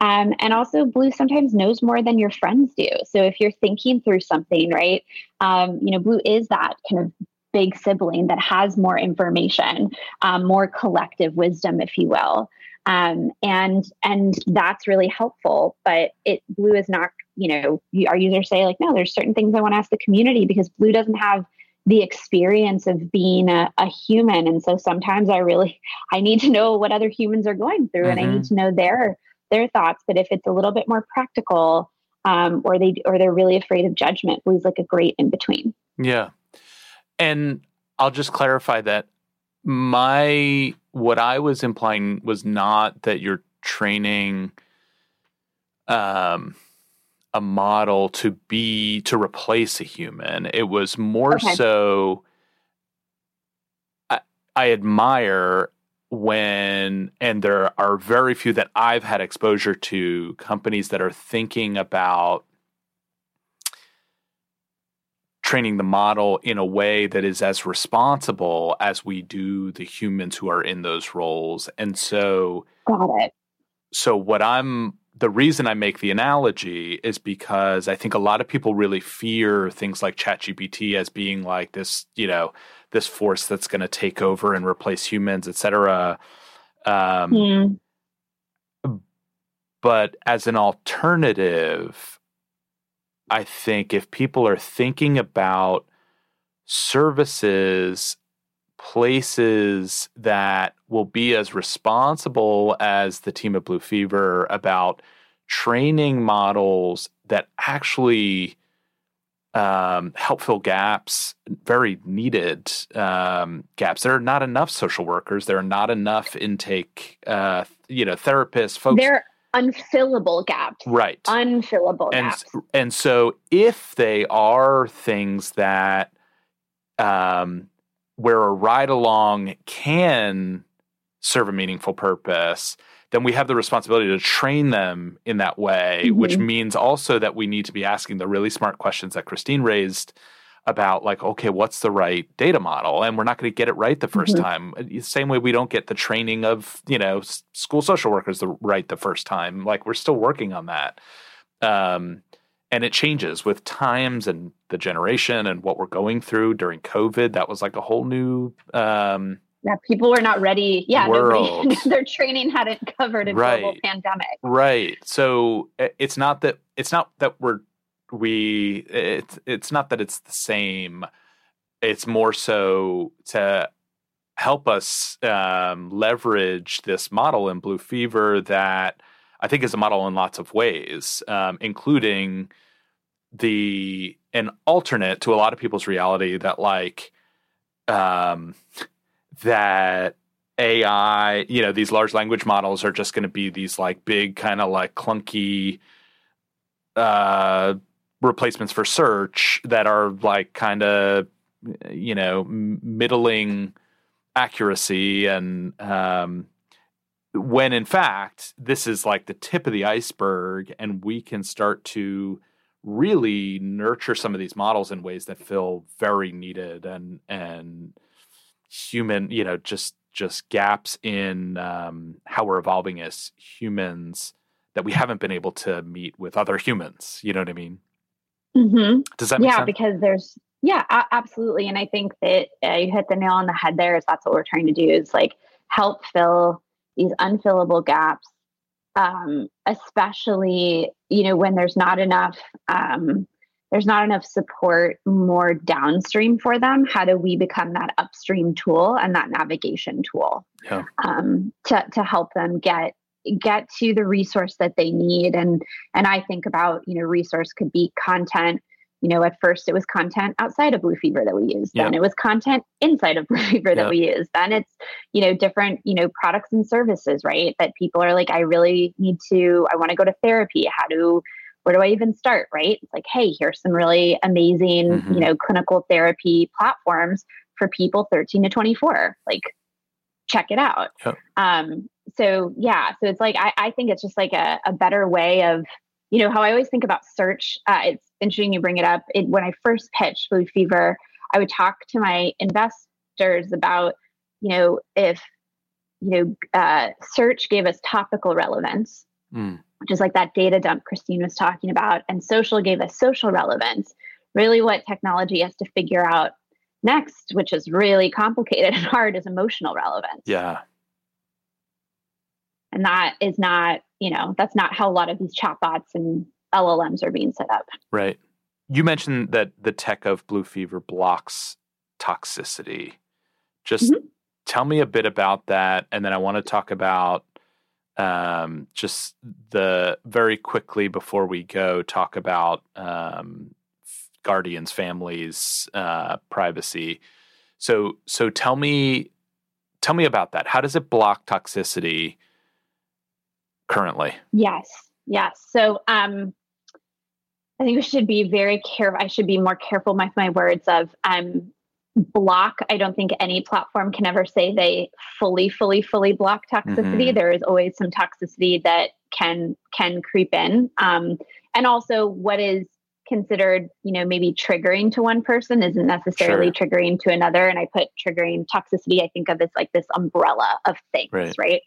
Um, and also, Blue sometimes knows more than your friends do. So if you're thinking through something, right, um, you know, Blue is that kind of big sibling that has more information, um, more collective wisdom, if you will. Um, and and that's really helpful. But it Blue is not, you know, our users say like, no, there's certain things I want to ask the community because Blue doesn't have the experience of being a, a, human and so sometimes i really i need to know what other humans are going through mm-hmm. and i need mm-hmm. to know their their thoughts but if it's a little bit more practical um, or they or they're really afraid of judgment blue's like a great in between yeah and i'll just clarify that my what i was implying was not that you're training um a model to be to replace a human. It was more okay. so I, I admire when and there are very few that I've had exposure to companies that are thinking about training the model in a way that is as responsible as we do the humans who are in those roles. And so Got it. So what I'm the reason I make the analogy is because I think a lot of people really fear things like ChatGPT as being like this, you know, this force that's going to take over and replace humans, et cetera. Um, mm. But as an alternative, I think if people are thinking about services, places that will be as responsible as the team at Blue Fever about training models that actually um, help fill gaps, very needed um, gaps. There are not enough social workers. There are not enough intake, uh, you know, therapists, folks. They're unfillable gaps. Right. Unfillable and, gaps. And so if they are things that um, where a ride along can serve a meaningful purpose, then we have the responsibility to train them in that way, mm-hmm. which means also that we need to be asking the really smart questions that Christine raised about like okay what's the right data model and we're not going to get it right the 1st mm-hmm. time uh, same way we don't get the training of you know school social workers the right the first time like we're still working on that um, and it changes with times and the generation and what we're going through during COVID. That was like a whole new. Um, yeah, people were not ready. Yeah, nobody, their training hadn't covered a right. global pandemic. Right. So it's not that it's not that we're we it's it's not that it's the same. It's more so to help us um, leverage this model in Blue Fever that I think is a model in lots of ways, um, including the an alternate to a lot of people's reality that like um, that AI, you know, these large language models are just going to be these like big kind of like clunky uh, replacements for search that are like kind of you know middling accuracy and um, when in fact this is like the tip of the iceberg and we can start to really nurture some of these models in ways that feel very needed and and human you know just just gaps in um, how we're evolving as humans that we haven't been able to meet with other humans. You know what i mean mm-hmm. does that yeah sense? because there's yeah absolutely and i think that uh, you hit the nail on the head there is that's what we're trying to do is like help fill these unfillable gaps um, especially you know when there's not enough um, there's not enough support more downstream for them how do we become that upstream tool and that navigation tool yeah. um, to, to help them get get to the resource that they need and and i think about you know resource could be content you know, at first it was content outside of Blue Fever that we used. Then it was content inside of Blue Fever that we use. Then it's, you know, different, you know, products and services, right? That people are like, I really need to, I want to go to therapy. How do, where do I even start? Right. It's like, hey, here's some really amazing, mm-hmm. you know, clinical therapy platforms for people 13 to 24. Like, check it out. Yep. Um, so yeah, so it's like I, I think it's just like a, a better way of you know how I always think about search. Uh, it's interesting you bring it up. It, when I first pitched Blue Fever, I would talk to my investors about, you know, if you know, uh, search gave us topical relevance, mm. which is like that data dump Christine was talking about, and social gave us social relevance. Really, what technology has to figure out next, which is really complicated and hard, is emotional relevance. Yeah. And that is not you know, that's not how a lot of these chatbots and LLMs are being set up. Right. You mentioned that the tech of Blue Fever blocks toxicity. Just mm-hmm. tell me a bit about that, and then I want to talk about um, just the very quickly before we go talk about um, guardians, families, uh, privacy. So, so tell me, tell me about that. How does it block toxicity currently? Yes, yes. So, um, I think we should be very careful. I should be more careful with my words of um, block. I don't think any platform can ever say they fully, fully, fully block toxicity. Mm-hmm. There is always some toxicity that can can creep in. Um, and also, what is considered, you know, maybe triggering to one person isn't necessarily sure. triggering to another. And I put triggering toxicity, I think of as like this umbrella of things, right? right?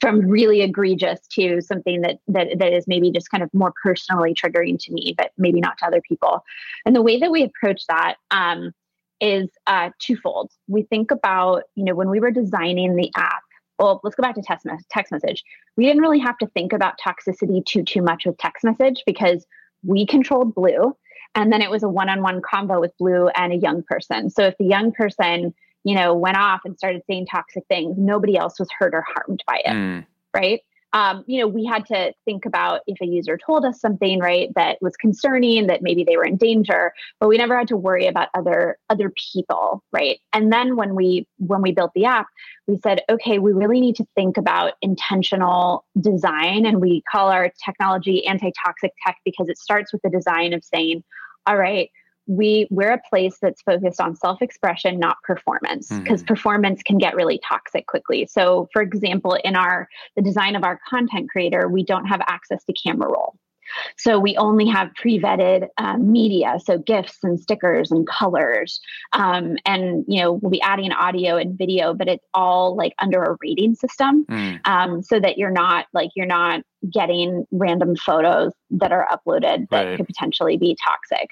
From really egregious to something that, that that is maybe just kind of more personally triggering to me, but maybe not to other people. And the way that we approach that um, is uh, twofold. We think about, you know, when we were designing the app, well, let's go back to text, message, text message. We didn't really have to think about toxicity too too much with text message because we controlled Blue. And then it was a one on one combo with Blue and a young person. So if the young person, you know, went off and started saying toxic things, nobody else was hurt or harmed by it. Mm. Right um, you know, we had to think about if a user told us something, right, that was concerning, that maybe they were in danger, but we never had to worry about other other people, right? And then when we when we built the app, we said, okay, we really need to think about intentional design, and we call our technology anti-toxic tech because it starts with the design of saying, all right, we we're a place that's focused on self-expression not performance because mm-hmm. performance can get really toxic quickly so for example in our the design of our content creator we don't have access to camera roll so we only have pre-vetted um, media, so gifs and stickers and colors, um, and you know we'll be adding audio and video, but it's all like under a rating system, mm. um, so that you're not like you're not getting random photos that are uploaded that right. could potentially be toxic.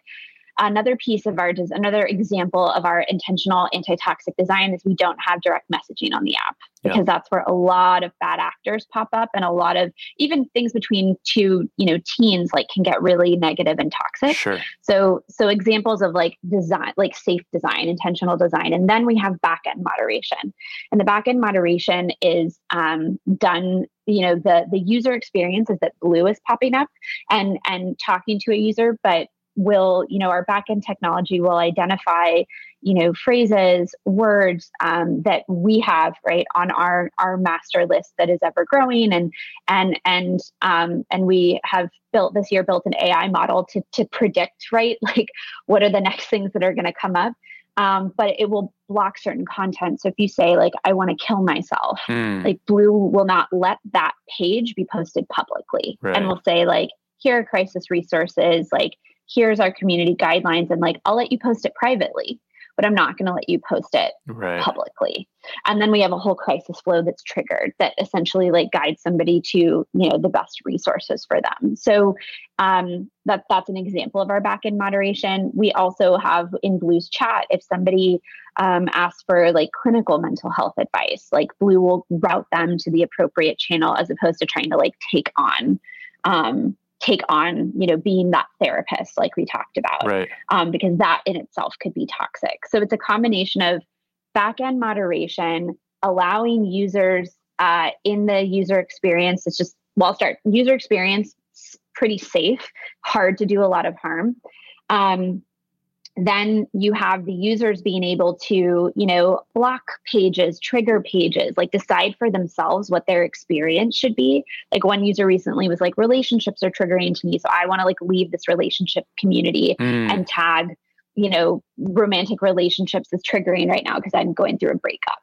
Another piece of our, another example of our intentional anti-toxic design is we don't have direct messaging on the app because yeah. that's where a lot of bad actors pop up and a lot of even things between two, you know, teens like can get really negative and toxic. Sure. So, so examples of like design, like safe design, intentional design, and then we have backend moderation, and the backend moderation is um, done you know the the user experience is that blue is popping up and and talking to a user but will you know our backend technology will identify you know phrases words um, that we have right on our our master list that is ever growing and and and um, and we have built this year built an ai model to to predict right like what are the next things that are going to come up um, but it will block certain content so if you say like i want to kill myself mm. like blue will not let that page be posted publicly right. and will say like here are crisis resources like here's our community guidelines and like I'll let you post it privately but I'm not going to let you post it right. publicly. And then we have a whole crisis flow that's triggered that essentially like guides somebody to you know the best resources for them. So um, that that's an example of our backend moderation. We also have in Blue's chat if somebody um, asks for like clinical mental health advice, like Blue will route them to the appropriate channel as opposed to trying to like take on um, take on you know being that therapist like we talked about right. um, because that in itself could be toxic so it's a combination of back end moderation allowing users uh, in the user experience it's just well start user experience pretty safe hard to do a lot of harm um, then you have the users being able to you know block pages trigger pages like decide for themselves what their experience should be. Like one user recently was like relationships are triggering to me so i want to like leave this relationship community mm. and tag you know romantic relationships is triggering right now because i'm going through a breakup.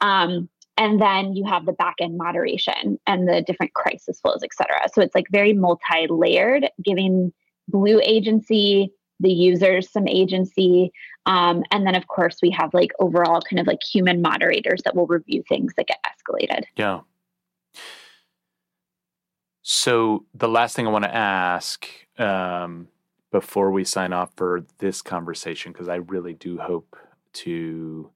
Um, and then you have the back end moderation and the different crisis flows et cetera. So it's like very multi-layered giving blue agency the users some agency. Um, and then, of course, we have like overall kind of like human moderators that will review things that get escalated. Yeah. So, the last thing I want to ask um, before we sign off for this conversation, because I really do hope to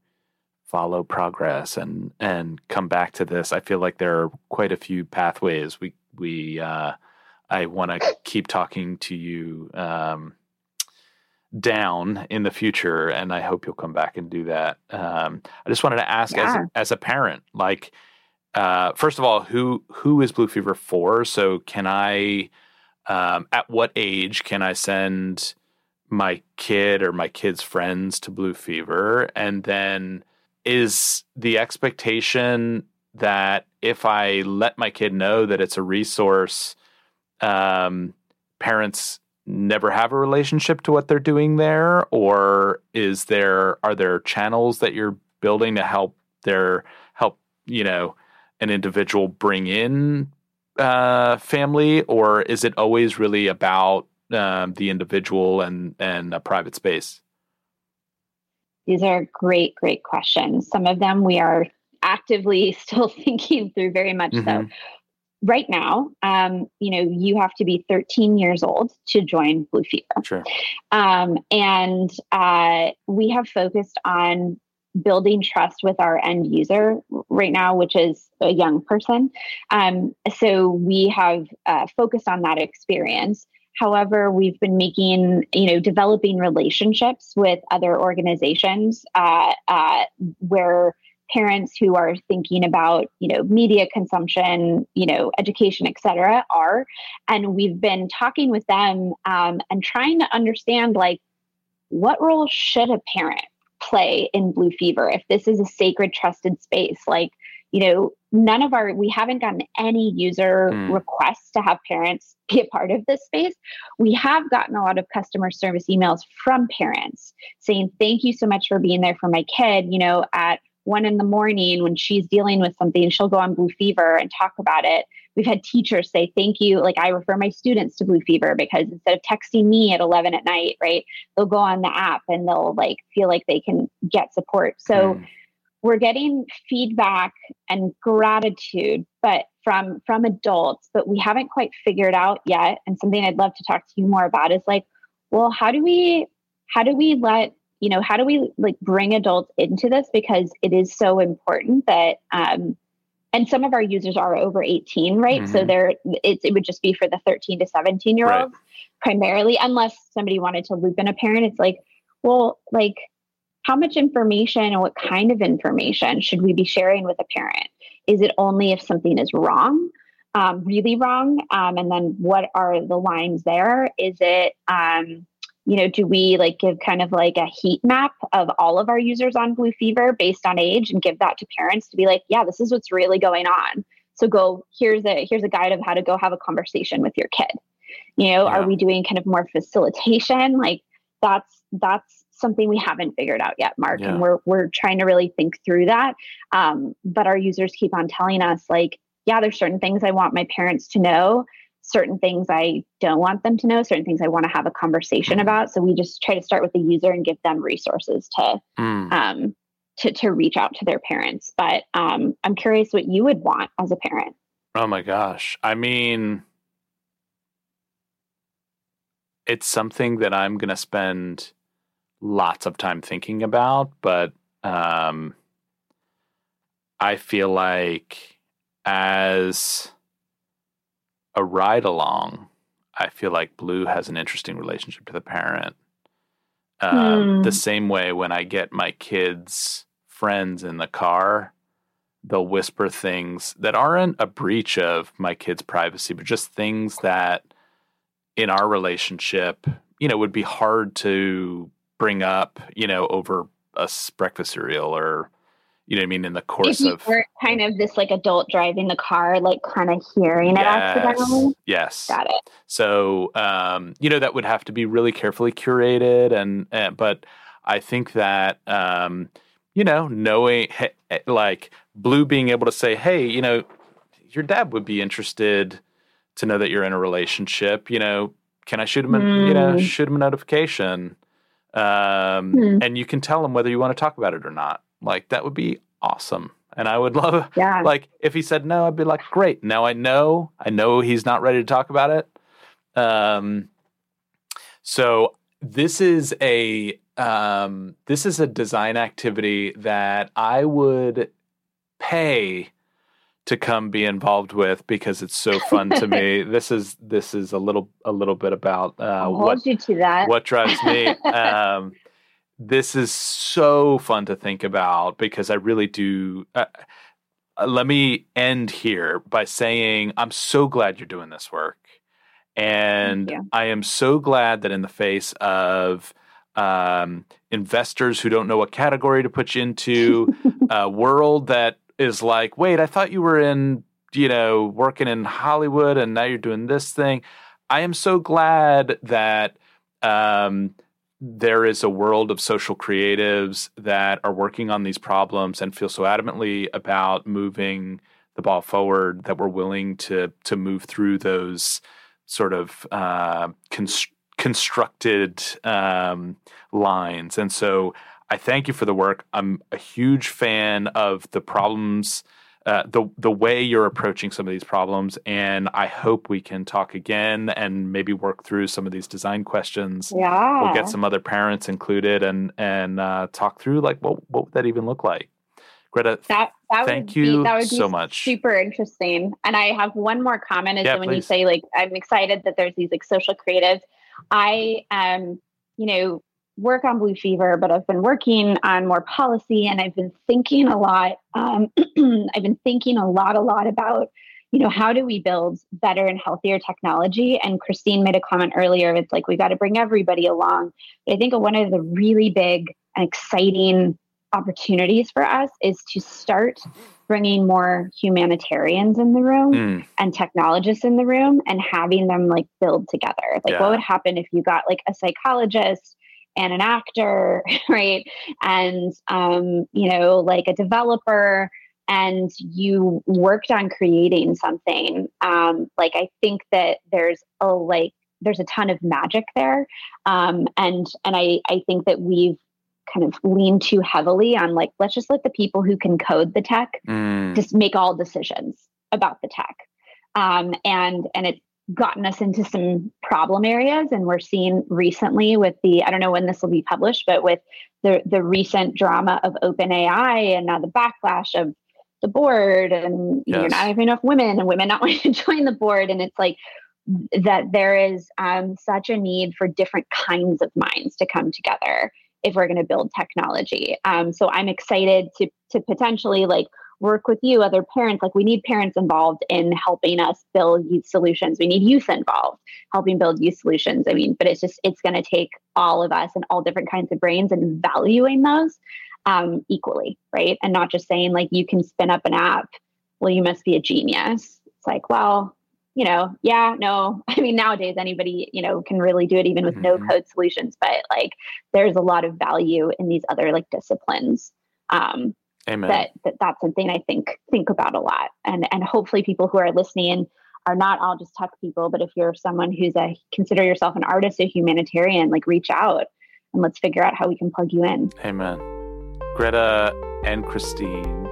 follow progress and and come back to this. I feel like there are quite a few pathways we we uh, I want to keep talking to you um, down in the future, and I hope you'll come back and do that. Um, I just wanted to ask, Yeah. as a, as a parent, like, uh, first of all, who who is Blue Fever for? So, can I, um, at what age can I send my kid or my kid's friends to Blue Fever? And then, is the expectation that if I let my kid know that it's a resource, um, parents never have a relationship to what they're doing there, or is there are there channels that you're building to help their help you know an individual bring in uh, family, or is it always really about um, the individual and and a private space? These are great, great questions. Some of them we are actively still thinking through very much so. Right now, um, you know, you have to be 13 years old to join Blue Fever. Sure. Um, and uh, we have focused on building trust with our end user right now, which is a young person. Um, so we have uh, focused on that experience. However, we've been making, you know, developing relationships with other organizations uh, uh, where parents who are thinking about, you know, media consumption, you know, education, et cetera, are. And we've been talking with them um, and trying to understand, like, what role should a parent play in Blue Fever if this is a sacred, trusted space? Like, you know, none of our, we haven't gotten any user Mm. requests to have parents be a part of this space. We have gotten a lot of customer service emails from parents saying, thank you so much for being there for my kid. You know, at one in the morning when she's dealing with something, she'll go on Blue Fever and talk about it. We've had teachers say, thank you. Like, I refer my students to Blue Fever because instead of texting me at 11 at night, right, they'll go on the app and they'll like feel like they can get support. So, Mm. we're getting feedback and gratitude but from from adults but we haven't quite figured out yet and something i'd love to talk to you more about is like well how do we how do we let you know how do we like bring adults into this because it is so important that um and some of our users are over 18 right so Mhm. they're it, it would just be for the 13 to 17 year Right. olds primarily unless somebody wanted to loop in a parent it's like well like how much information and what kind of information should we be sharing with a parent? Is it only if something is wrong, um, really wrong? Um, and then what are the lines there? Is it, um, you know, do we like give kind of like a heat map of all of our users on Blue Fever based on age and give that to parents to be like, yeah, this is what's really going on. So go here's a here's a guide of how to go have a conversation with your kid. You know, Yeah. are we doing kind of more facilitation? Like that's that's something we haven't figured out yet, Mark. Yeah. And we're we're trying to really think through that. Um, but our users keep on telling us, like, yeah, there's certain things I want my parents to know, certain things I don't want them to know, certain things I want to have a conversation Mhm. about. So we just try to start with the user and give them resources to Mm. um to to reach out to their parents. But um, I'm curious what you would want as a parent. Oh my gosh. I mean, it's something that I'm going to spend lots of time thinking about, but um, I feel like as a ride along, I feel like Blue has an interesting relationship to the parent. Um, Hmm. The same way when I get my kids' friends in the car, they'll whisper things that aren't a breach of my kids' privacy, but just things that in our relationship, you know, would be hard to bring up, you know, over a breakfast cereal or, you know what I mean, in the If course you of. were kind of this like adult driving the car, like kind of hearing it accidentally. yes. Got it. So, um, you know, that would have to be really carefully curated. And, uh, but I think that, um, you know, knowing, eh, like, Blue being able to say, hey, you know, your dad would be interested to know that you're in a relationship. You know, can I shoot him, a, you know, Hmm. shoot him a notification? Um, Hmm. And you can tell him whether you want to talk about it or not. Like, that would be awesome. And I would love, Yeah. like if he said no i'd be like great now i know i know he's not ready to talk about it um so this is a um this is a design activity that i would pay to come be involved with because it's so fun to me. This is this is a little a little bit about uh, what you to that. what drives me. um, this is so fun to think about because I really do. Uh, uh, let me end here by saying I'm so glad you're doing this work. And I am so glad that in the face of um, investors who don't know what category to put you into, a world that is like, wait, I thought you were in, you know, working in Hollywood and now you're doing this thing. I am so glad that um, there is a world of social creatives that are working on these problems and feel so adamantly about moving the ball forward that we're willing to to move through those sort of uh, const- constructed um, lines. And so I thank you for the work. I'm a huge fan of the problems uh, the the way you're approaching some of these problems, and I hope we can talk again and maybe work through some of these design questions. Yeah, we'll get some other parents included and and uh, talk through like what what would that even look like. Greta, that, that thank you be, that would so much. Super interesting. And I have one more comment is yeah, when please. you say like I'm excited that there's these like social creatives, I um you know work on Blue Fever, but I've been working on more policy and I've been thinking a lot. Um, I've been thinking a lot, a lot about, you know, how do we build better and healthier technology? And Christine made a comment earlier. It's like we got to bring everybody along. But I think one of the really big and exciting opportunities for us is to start bringing more humanitarians in the room Mm, and technologists in the room and having them like build together. Like, Yeah. what would happen if you got like a psychologist and an actor, right? And, um, you know, like a developer, and you worked on creating something. Um, like, I think that there's a like, there's a ton of magic there. Um, and, and I, I think that we've kind of leaned too heavily on like, let's just let the people who can code the tech mm, just make all decisions about the tech. Um, and and it's gotten us into some problem areas. And we're seeing recently with the I don't know when this will be published, but with the the recent drama of OpenAI and now the backlash of the board and you know, Yes. not having enough women and women not wanting to join the board. And it's like that there is um, such a need for different kinds of minds to come together if we're going to build technology. Um, so I'm excited to to potentially like work with you, other parents. Like we need parents involved in helping us build youth solutions. We need youth involved helping build youth solutions. I mean, but it's just it's going to take all of us and all different kinds of brains and valuing those um, equally, right? And not just saying like you can spin up an app. Well, you must be a genius. It's like, well, you know, yeah, no. I mean, nowadays anybody, you know, can really do it even with no Mhm. code solutions. But like, there's a lot of value in these other like disciplines. Um, amen. that, that that's something I think think about a lot. And and hopefully people who are listening are not all just tech people, but if you're someone who's a consider yourself an artist, a humanitarian, like reach out and let's figure out how we can plug you in. Amen. Greta and Christine,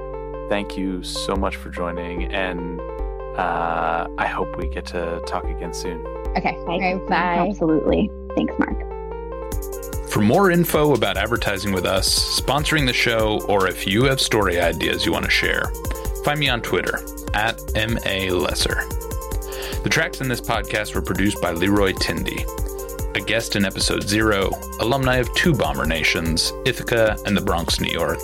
thank you so much for joining, and uh, I hope we get to talk again soon. Okay. Right? Okay, bye. Absolutely. Thanks, Mark. For more info about advertising with us, sponsoring the show, or if you have story ideas you want to share, find me on Twitter at MA Lesser. The tracks in this podcast were produced by Leroy Tindy, a guest in episode zero, alumni of two bomber nations, Ithaca and the Bronx, New York,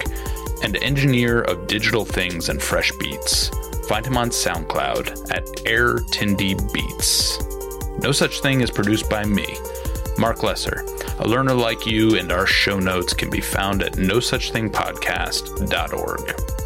and engineer of digital things and fresh beats. Find him on SoundCloud at Air Tindy Beats. No Such Thing is produced by me, Mark Lesser. A learner like you and our show notes can be found at nosuchthingpodcast.org.